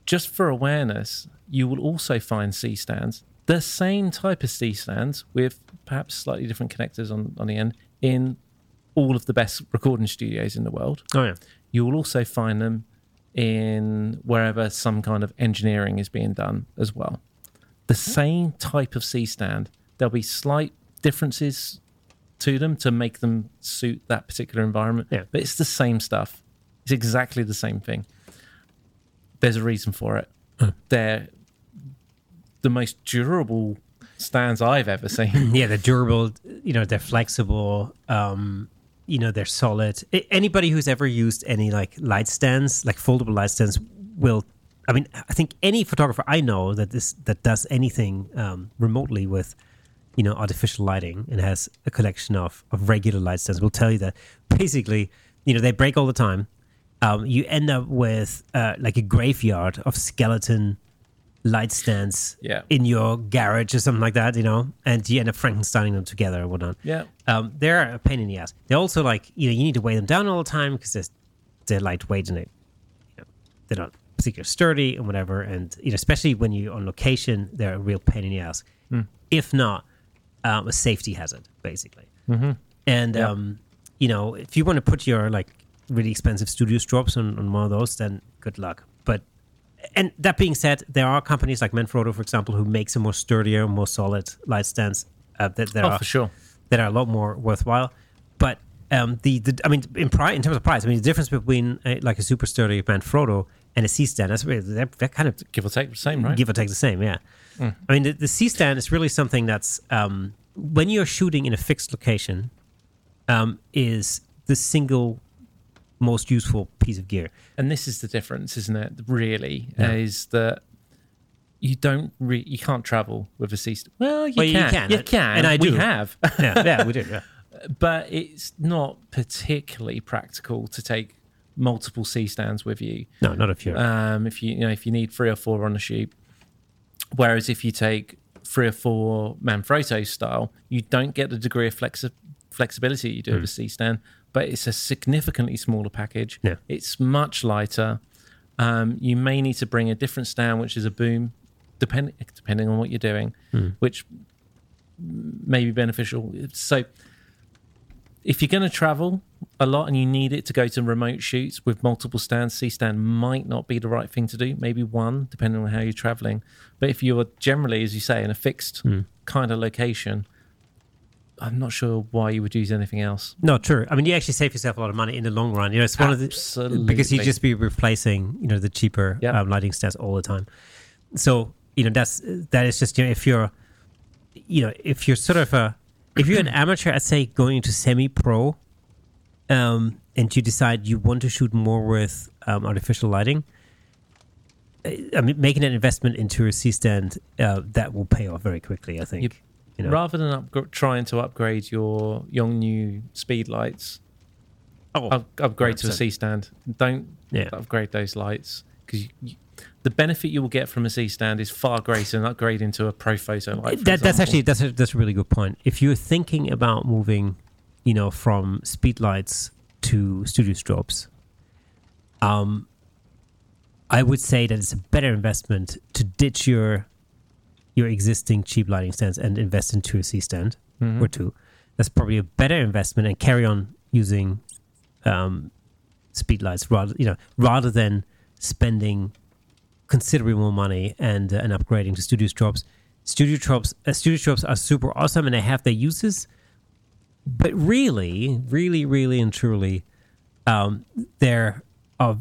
Just for awareness, you will also find C stands, the same type of C stands with perhaps slightly different connectors on on the end in all of the best recording studios in the world oh yeah you will also find them in wherever some kind of engineering is being done as well. The same type of C stand, there'll be slight differences to them to make them suit that particular environment, Yeah. but it's the same stuff. It's exactly the same thing. There's a reason for it. They're the most durable stands I've ever seen. [LAUGHS] yeah they're durable you know they're flexible um you know they're solid anybody who's ever used any like light stands like foldable light stands will i mean i think any photographer i know that this that does anything um, remotely with you know artificial lighting and has a collection of of regular light stands will tell you that basically you know they break all the time um, you end up with uh, like a graveyard of skeleton light stands Yeah. in your garage or something like that, you know, and you end up Frankensteining them together or whatnot. Yeah. Um, they're a pain in the ass. They're also like, you know, you need to weigh them down all the time because they're, they're lightweight and they, you know, they're not particularly sturdy and whatever. And, you know, especially when you're on location, they're a real pain in the ass. If not, um, a safety hazard, basically. Mm-hmm. And, Yeah. um, you know, if you want to put your like really expensive studio straps on, on one of those, then good luck. But and that being said, there are companies like Manfrotto, for example, who makes a more sturdier, more solid light stands uh, that, that Oh, are for sure. that are a lot more worthwhile. But um, the, the I mean, in price, in terms of price, I mean, the difference between a, like a super sturdy Manfrotto and a C stand, that's really, they're, they're kind of Give or take the same, right? give or take the same. Yeah. I mean, the, the C stand is really something that's um, when you're shooting in a fixed location, um, is the single most useful piece of gear. and this is the difference, isn't it? Really, Yeah. is that you don't re- you can't travel with a C. Well, you Well, you can, can, you can, and I we do. have, [LAUGHS] Yeah, yeah, we do. Yeah. [LAUGHS] but it's not particularly practical to take multiple C stands with you. No, not if you're. Um, if you you know if you need three or four on a shoot, whereas if you take three or four Manfrotto style, you don't get the degree of flexi- flexibility you do with a C stand, but it's a significantly smaller package. Yeah. It's much lighter. Um, you may need to bring a different stand, which is a boom, depending depending on what you're doing, which may be beneficial. So if you're going to travel a lot and you need it to go to remote shoots with multiple stands, C stand might not be the right thing to do. Maybe one, depending on how you're traveling. But if you're generally, as you say, in a fixed kind of location, I'm not sure why you would use anything else. No, true. I mean, you actually save yourself a lot of money in the long run. You know, it's one of the because you Absolutely. just be replacing, you know, the cheaper Yeah. um, lighting stands all the time. So you know, that's that is just you know, if you're, you know, if you're sort of a, if you're an [CLEARS THROAT] amateur, I'd say going into semi-pro, um, and you decide you want to shoot more with um, artificial lighting. I mean, making an investment into a C stand uh, that will pay off very quickly. I think. You- You know. Rather than upgr trying to upgrade your Yongnuo speed lights, oh, up- upgrade to a 100%. C stand. Don't Yeah. upgrade those lights because you, you, the benefit you will get from a C stand is far greater than upgrading to a Profoto light. that, that's actually that's a, that's a really good point. If you're thinking about moving, you know, from speed lights to studio strobes, um, I would say that it's a better investment to ditch your your existing cheap lighting stands and invest into a C stand Mhm. or two. That's probably a better investment and carry on using um, speed lights rather you know rather than spending considerably more money and uh, and upgrading to studio strobes. Studio strobes, uh, studio strobes are super awesome and they have their uses, but really, really, really, and truly, um, there are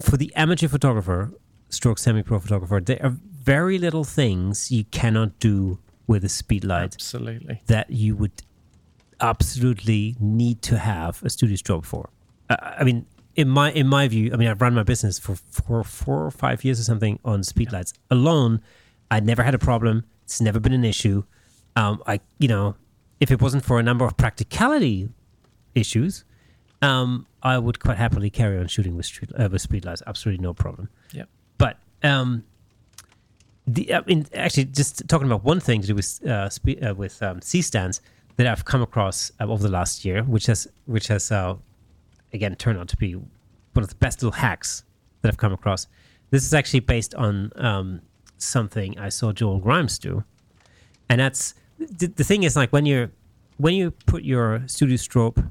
for the amateur photographer, stroke semi-pro photographer. they are very little things you cannot do with a speed light Absolutely. that you would absolutely need to have a studio strobe for. Uh, I mean, in my in my view, I mean, I've run my business for four, four or five years or something on speedlights alone. I never had a problem. It's never been an issue. Um, I, you know, if it wasn't for a number of practicality issues, um, I would quite happily carry on shooting with street, uh, with speedlights. Absolutely no problem. Yep. But um, the I mean, actually, just talking about one thing to do with uh, spe- uh, with um, C stands that I've come across uh, over the last year, which has which has uh, again turned out to be one of the best little hacks that I've come across. This is actually based on um, something I saw Joel Grimes do, and that's the, the thing is like when you're when you put your studio strobe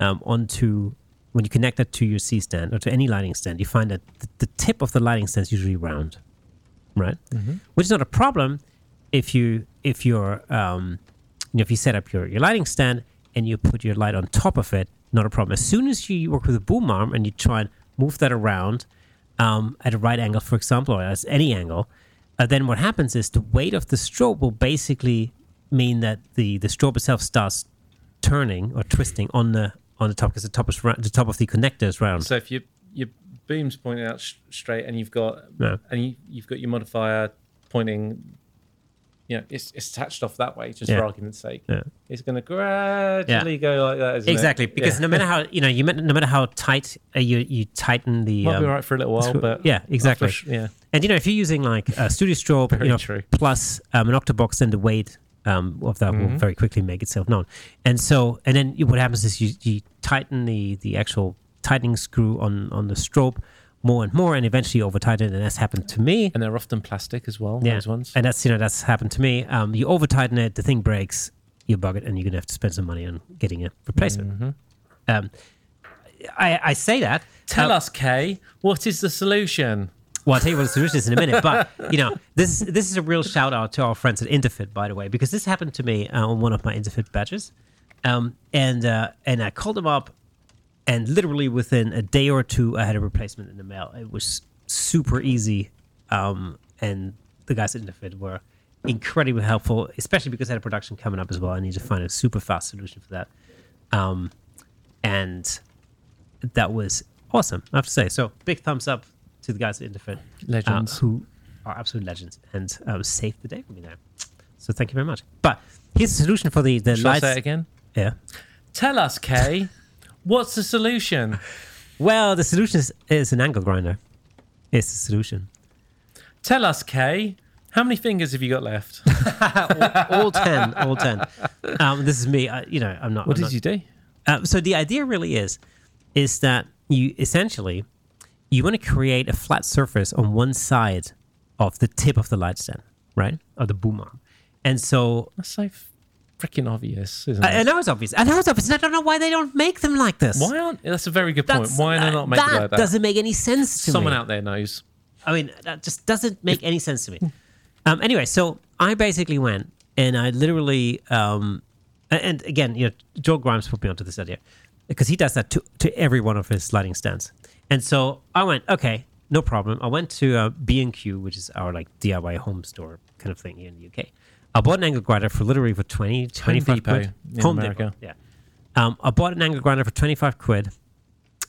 um, onto when you connect that to your C stand or to any lighting stand, you find that the, the tip of the lighting stand is usually round, right? Which is not a problem if you if you're um, you know if you set up your, your lighting stand and you put your light on top of it, not a problem. As soon as you work with a boom arm and you try and move that around um, at a right angle, for example, or as any angle, uh, then what happens is the weight of the strobe will basically mean that the the strobe itself starts turning or twisting on the on the top because the top is round, the top of the connector is round. So if you your boom's pointing out sh- straight, and you've got Yeah. and you, you've got your modifier pointing, you know, it's, it's attached off that way, just Yeah. for argument's sake. Yeah. It's going to gradually go like that. Isn't it? Exactly, because Yeah. no matter how you know, you no matter how tight uh, you you tighten the might um, be all right for a little while, screw- but yeah, exactly. sh- yeah, And you know, if you're using like a studio strobe, [LAUGHS] you know, true. plus um, an octobox, then the weight um, of that will Mhm. very quickly make itself known. And so, and then what happens is you, you tighten the the actual tightening screw on on the strobe more and more, and eventually over tighten. it, And that's happened to me. and they're often plastic as well. Yeah, Those ones. and that's you know that's happened to me. Um, you over tighten it, the thing breaks, you bug it, and you're gonna have to spend some money on getting a replacement. Mhm. Um, I, I say that. Tell uh, us, Kay, what is the solution? Well, I'll tell you what the solution is in a minute. But [LAUGHS] you know, this is this is a real shout out to our friends at Interfit, by the way, because this happened to me uh, on one of my Interfit Badgers, um, and uh, and I called them up, and literally within a day or two, I had a replacement in the mail. It was super easy, um, and the guys at Interfit were incredibly helpful, especially because I had a production coming up as well. I need to find a super fast solution for that, um, and that was awesome. I have to say. So big thumbs up to the guys at Interfit, Legends. uh, who are absolute legends and um, saved the day for me there. So thank you very much. But here's the solution for the the Shall lights. again? Yeah. Tell us, Kay, what's the solution? Well, the solution is, is an angle grinder. It's the solution. Tell us, Kay, how many fingers have you got left? [LAUGHS] all ten, all ten. Um, this is me. I, you know, I'm not. What I'm did not- you do? Uh, so the idea really is, is that you essentially you want to create a flat surface on one side of the tip of the light stand, right, of the boom arm, and so That's so freaking obvious, isn't I, I it? know it's obvious. I know it's obvious. and I don't know why they don't make them like this. Why aren't? That's a very good point. That's- Why are not not it like that? doesn't make any sense to Someone me. out there knows. I mean, that just doesn't make any sense to me. Um, anyway, so I basically went and I literally, um, a- and again, you know, Joel Grimes put me onto this idea because he does that to, to every one of his lighting stands. And so I went, okay, no problem. I went to uh, B&Q, which is our like DIY home store kind of thing here in the UK. I bought an angle grinder for literally for 20, 25 Depot quid. in Home America. Depot, yeah. Um, I bought an angle grinder for 25 quid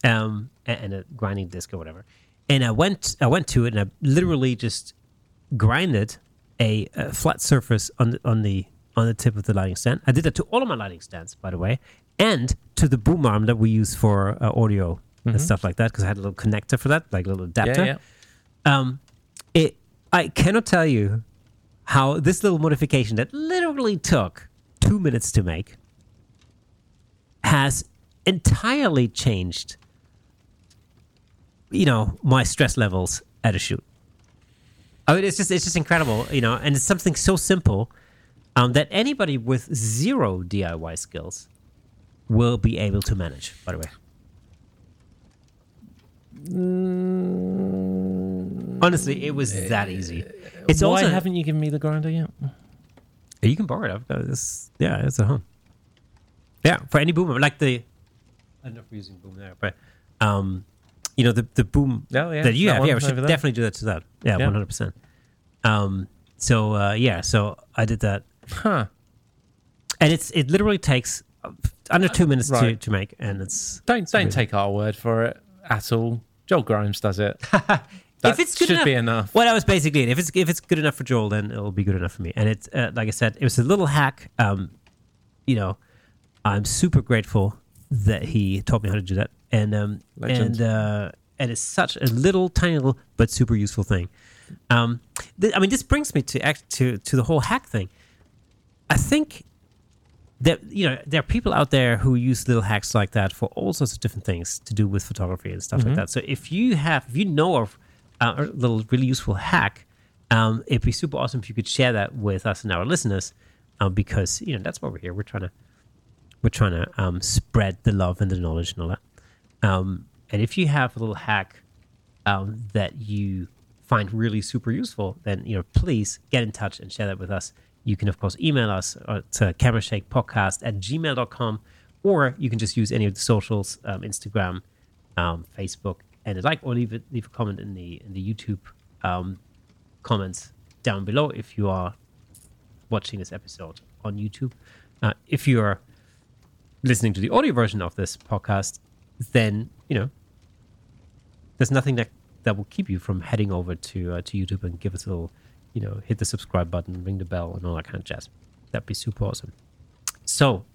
um, and a grinding disc or whatever. And I went, I went to it and I literally just grinded a, a flat surface on the, on the on the tip of the lighting stand. I did that to all of my lighting stands, by the way, and to the boom arm that we use for uh, audio and stuff like that because I had a little connector for that, like a little adapter. Yeah, yeah. Um, it I cannot tell you how this little modification that literally took two minutes to make has entirely changed you know my stress levels at a shoot. I mean it's just it's just incredible you know and it's something so simple um, that anybody with zero diy skills will be able to manage by the way honestly it was that easy it's Why also haven't you given me the grinder yet? you can borrow it. I've got this. Yeah, it's at home. Yeah, for any boomer, like the. I don't know if we're using boom there, but um, you know the the boom Oh, yeah, that you that have. Yeah, we should definitely do that to that. Yeah, one hundred percent. Um, so uh, yeah, so I did that, Huh. and it's it literally takes uh, under two minutes to, right. to make, and it's Don't don't take our word for it at all. Joel Grimes does it. [LAUGHS] That if it's good should enough, be enough. Well, that was basically it. If it's if it's good enough for Joel, then it'll be good enough for me. And it's uh, like I said, it was a little hack. Um, you know, I'm super grateful that he taught me how to do that. And um, Legend. and uh, and it's such a little tiny little but super useful thing. Um, th- I mean, this brings me to act to to the whole hack thing. I think that you know there are people out there who use little hacks like that for all sorts of different things to do with photography and stuff like that. So if you have, if you know of uh, a little really useful hack, um, it'd be super awesome if you could share that with us and our listeners, um, because you know that's what we're here. We're trying to we're trying to um, spread the love and the knowledge and all that. Um, and if you have a little hack um, that you find really super useful, then you know please get in touch and share that with us. You can of course email us uh, to camerashakepodcast at gmail.com or you can just use any of the socials, um, Instagram, Facebook, and the like, or leave it leave a comment in the in the YouTube um, comments down below if you are watching this episode on YouTube. Uh, if you are listening to the audio version of this podcast, then you know there's nothing that that will keep you from heading over to uh, to YouTube and give us a little, you know, hit the subscribe button, ring the bell, and all that kind of jazz. That'd be super awesome. So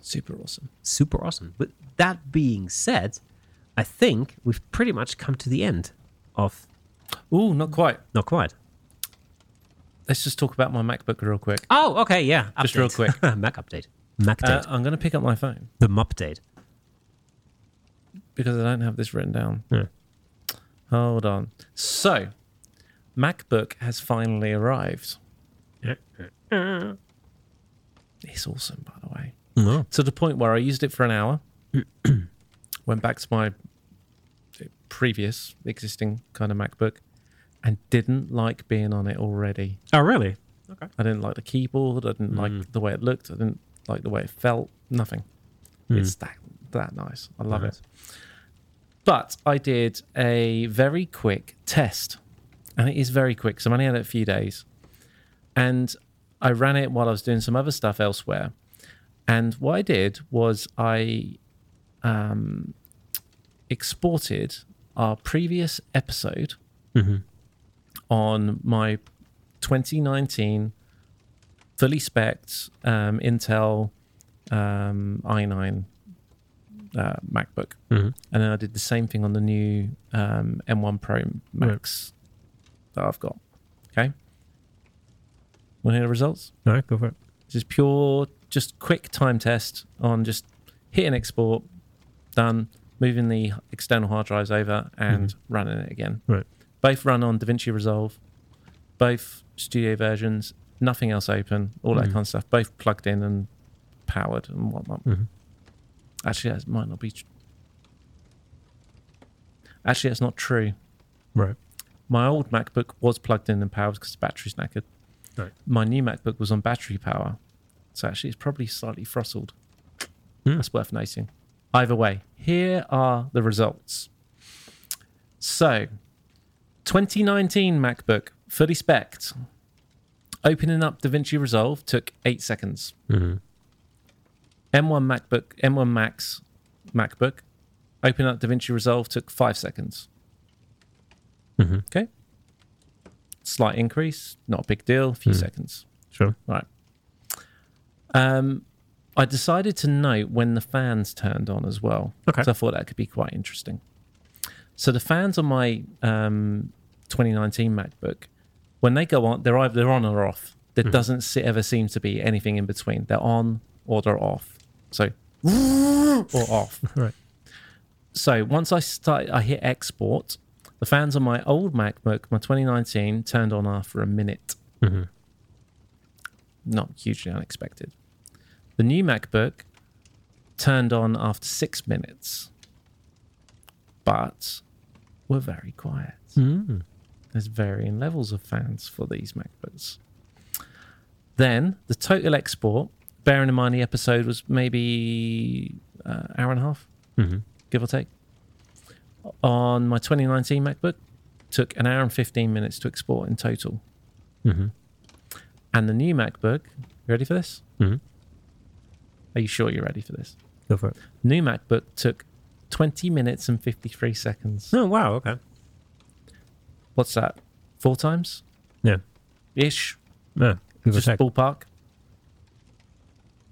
Super awesome. super awesome. But that being said, I think we've pretty much come to the end of Oh, not quite. not quite. Let's just talk about my MacBook real quick. Oh, okay, yeah. Just real quick. [LAUGHS] Mac update. Mac Uh, update. I'm going to pick up my phone the update. because I don't have this written down. Yeah. Hold on. So, MacBook has finally arrived. It's awesome, by the way. No. To the point where I used it for an hour, [CLEARS THROAT] went back to my previous existing kind of MacBook, and didn't like being on it already. Oh, really? Okay. I didn't like the keyboard. I didn't Mm. like the way it looked. I didn't like the way it felt. Nothing. It's that that nice. I love Mm. Nice. it. But I did a very quick test, and it is very quick. So I only had it a few days, and I ran it while I was doing some other stuff elsewhere. And what I did was I um, exported our previous episode Mhm. on my 2019 fully spec'd um, Intel um, i9 uh, MacBook. Mhm. And then I did the same thing on the new um, M1 Pro Max that I've got. Okay. Want to hear the results? All right, go for it. This is pure, just quick time test on just hitting export, done, moving the external hard drives over and running it again. Right. Both run on DaVinci Resolve, both studio versions, nothing else open, all that Mhm. kind of stuff, both plugged in and powered and whatnot. Mhm. Actually, that might not be. Tr- Actually, that's not true. Right. My old MacBook was plugged in and powered because the battery's knackered. Right. My new MacBook was on battery power, so actually it's probably slightly throttled. Hmm. That's worth noting. Either way, here are the results. So, 2019 MacBook, fully spec'd. Opening up DaVinci Resolve took eight seconds. Mhm. M1 MacBook, M1 Max MacBook, opening up DaVinci Resolve took five seconds. Mhm. Okay. Slight increase, not a big deal, a few seconds. Sure. Right. Um, I decided to note when the fans turned on as well. Okay. So I thought that could be quite interesting. So the fans on my um, 2019 MacBook, when they go on, they're either they're on or off. There doesn't se- ever seem to be anything in between. They're on or they're off. So or off. [LAUGHS] Right. So once I start, I hit export. The fans on my old MacBook, my 2019, turned on after a minute. Mhm. Not hugely unexpected. The new MacBook turned on after six minutes, but were very quiet. Mm. There's varying levels of fans for these MacBooks. Then the total export, bearing in mind the episode was maybe uh, hour and a half, Mhm. give or take. On my 2019 MacBook, took an hour and 15 minutes to export in total. Mhm. And the new MacBook, you ready for this? Mhm. Are you sure you're ready for this? Go for it. New MacBook took 20 minutes and 53 seconds. Oh wow. Okay. What's that? Four times Yeah. ish? Yeah. Give Just ballpark.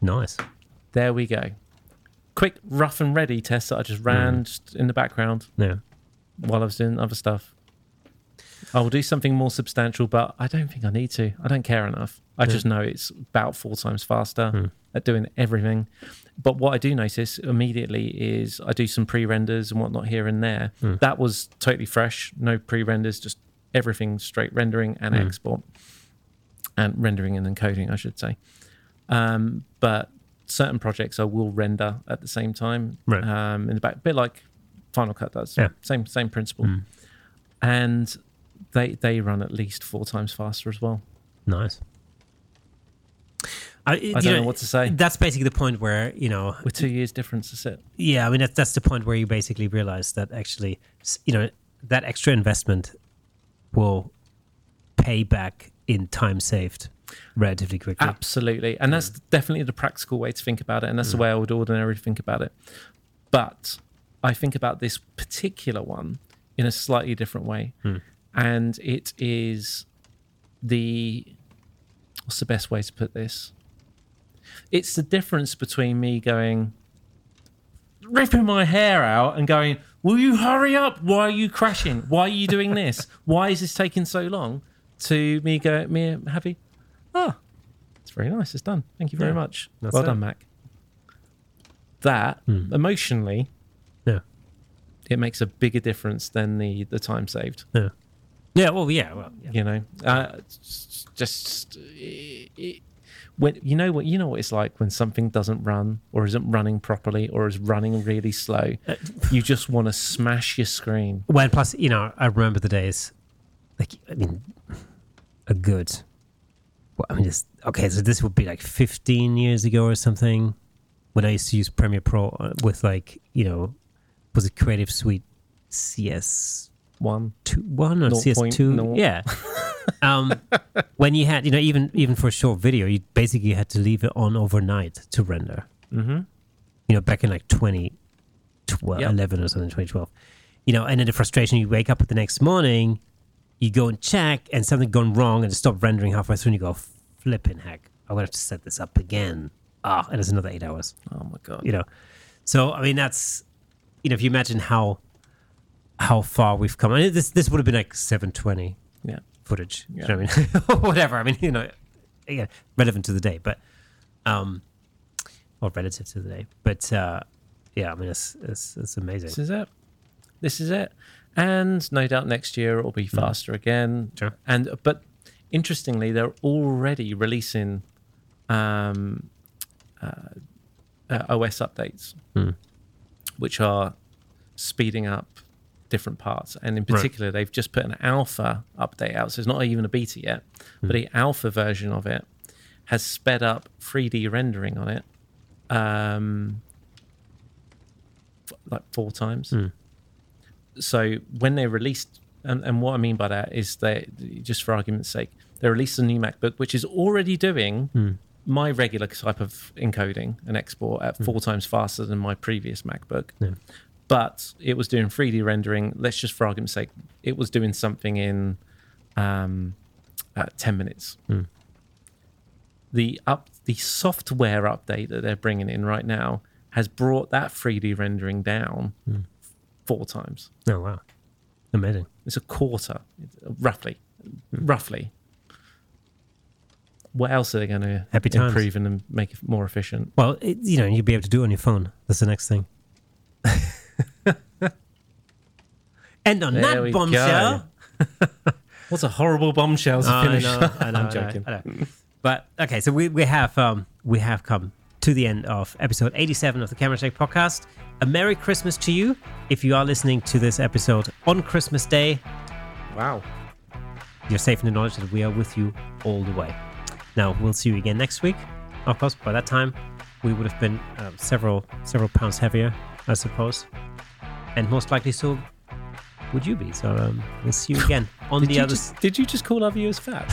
Nice. There we go. Quick rough and ready test that I just ran mm. just in the background Yeah. while I was doing other stuff. I will do something more substantial, but I don't think I need to. I don't care enough. I Yeah. just know it's about four times faster Hmm. at doing everything. But what I do notice immediately is I do some pre renders and whatnot here and there. Hmm. That was totally fresh, no pre renders, just everything straight rendering and Hmm. export and rendering and encoding, I should say. Um, but certain projects I will render at the same time Right. um, in the back, a bit like Final Cut does. Yeah. Same same principle. Mm. And they they run at least four times faster as well. Nice. I, I don't know what to say. That's basically the point where you know. With two years difference, that's it. Yeah, I mean that's that's the point where you basically realize that actually, you know, that extra investment will pay back in time saved relatively quickly. Absolutely. And that's definitely the practical way to think about it. And that's the mm. way I would ordinarily think about it. But I think about this particular one in a slightly different way. Hmm. And it is the what's the best way to put this? It's the difference between me going ripping my hair out and going, Will you hurry up? Why are you crashing? Why are you doing this? Why is this taking so long? To me go me happy. Ah, it's very nice. It's done. Thank you very Yeah, much. well it. done, Mac. That Hmm. emotionally, Yeah. it makes a bigger difference than the the time saved. Yeah. Yeah. Well. Yeah. Well. Yeah. You know, uh, just it, it, when you know what you know what it's like when something doesn't run or isn't running properly or is running really slow. Uh, you just want to smash your screen. Well, plus, you know, I remember the days, like, I mean, a good, well, I mean, just, okay, so this would be like 15 years ago or something when I used to use Premiere Pro uh, with, like, you know, was it Creative Suite CS2 One, 1 or CS2? Yeah. um, [LAUGHS] when you had, you know, even even for a short video, you basically had to leave it on overnight to render. mm-hmm. You know, back in like 2012, Yep. 11 or something, 2012. You know, and then the frustration, you wake up the next morning, you go and check, and something gone wrong, and it stopped rendering halfway through, and you go, flipping heck, I'm going to have to set this up again. Ah, and it's another eight hours, oh my god, you know. So, I mean, that's, you know, if you imagine how how far we've come. I mean, this this would have been like 720 yeah, footage. You know what I mean? [LAUGHS] Whatever. I mean, you know, yeah, relevant to the day, but um, or relative to the day. But uh, yeah, I mean, it's it's, it's amazing. this is it. This is it. And no doubt next year it'll be faster again. Mm. Sure. And but interestingly, they're already releasing um, uh, uh, OS updates, Hmm. which are speeding up different parts. And in particular, they've just put an alpha update out. So it's not even a beta yet, but hmm. the alpha version of it has sped up 3D rendering on it um, f- like four times. Hmm. So when they released, and, and what I mean by that is they, just for argument's sake, they released a new MacBook which is already doing hmm. my regular type of encoding and export at four times faster than my previous MacBook. But it was doing 3D rendering. Let's just for argument's sake, it was doing something in um, uh, 10 minutes. The up the software update that they're bringing in right now has brought that 3D rendering down four times. Oh wow, amazing. It's a quarter, roughly, roughly. What else are they going to Happy times. improve and make it more efficient? Well, it, you know, you'll be able to do it on your phone. That's the next thing. [LAUGHS] [LAUGHS] and on There that bombshell. [LAUGHS] What's a horrible bombshell to Oh, I finish? know, [LAUGHS] I know, I I'm know, joking. I know. But okay, so we, we have um we have come to the end of episode 87 of the Camera Shake podcast. A Merry Christmas to you if you are listening to this episode on Christmas Day. Wow. You're safe in the knowledge that we are with you all the way. Now we'll see you again next week. Of course, by that time we would have been um, several several pounds heavier, I suppose, and most likely so would you be. So um, we'll see you again [LAUGHS] on Did the other. just, did you just call our viewers fat?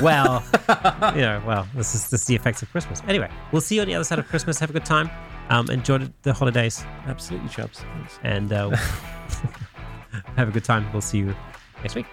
well, [LAUGHS] you know, well, this is this is the effects of Christmas. Anyway, we'll see you on the other side of Christmas. Have a good time. Um, enjoy the, holidays Absolutely, Chubbs. Thanks. and uh, [LAUGHS] have a good time. We'll see you next week.